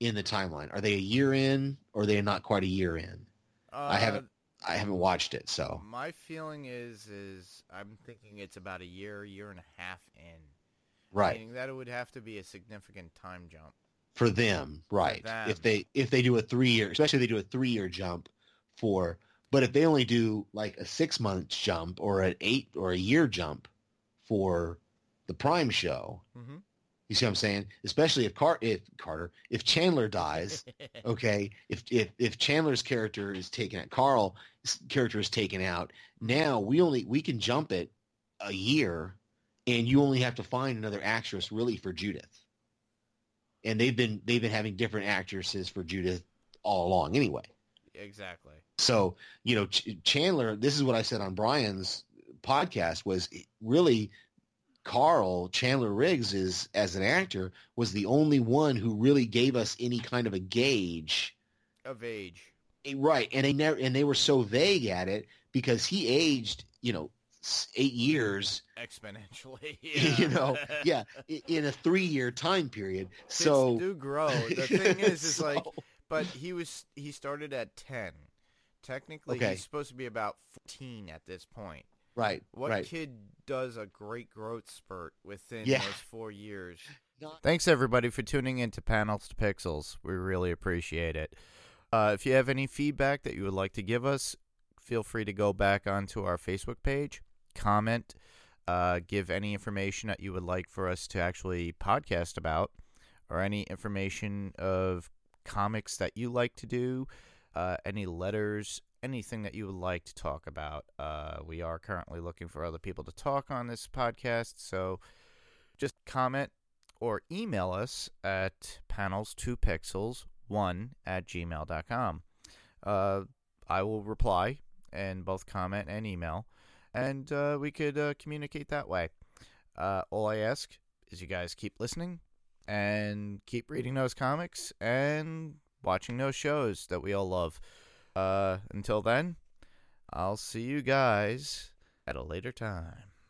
in the timeline. Are they a year in, or are they not quite a year in? Uh, I haven't, I haven't watched it, so My feeling is, is I'm thinking it's about a year, year and a half in. right Meaning that it would have to be a significant time jump. For them, right? them. If they if they do a three year, especially if they do a three year jump for, but if they only do like a six month jump or an eight or a year jump for the prime show, Mm-hmm. you see what I'm saying? Especially if Car if Carter if Chandler dies, (laughs) okay, if if if Chandler's character is taken out, Carl's character is taken out. Now we only we can jump it a year, and you only have to find another actress really for Judith. And they've been they've been having different actresses for Judith all along anyway. exactly. So you know Ch- Chandler. This is what I said on Brian's podcast was really Carl Chandler Riggs is as an actor was the only one who really gave us any kind of a gauge Of age. Eh, right and they never and they were so vague at it because he aged you know eight years Exponentially. (laughs) you know (laughs) yeah in a three year time period Kids so do grow. (laughs) The thing is, is like, but he was he started at ten. Technically, Okay. he's supposed to be about fourteen at this point. right What right kid does a great growth spurt within Yeah. those four years? Thanks everybody for tuning in to Panels to Pixels. We really appreciate it. Uh, if you have any feedback that you would like to give us, feel free to go back onto our Facebook page, comment, uh, give any information that you would like for us to actually podcast about, or any information of comics that you like to do, uh, any letters, anything that you would like to talk about. Uh, we are currently looking for other people to talk on this podcast, so just comment or email us at panels2pixels1 at gmail.com. Uh, I will reply and both comment and email, and uh, we could uh, communicate that way. Uh, all I ask is you guys keep listening and keep reading those comics and watching those shows that we all love. Uh, until then, I'll see you guys at a later time.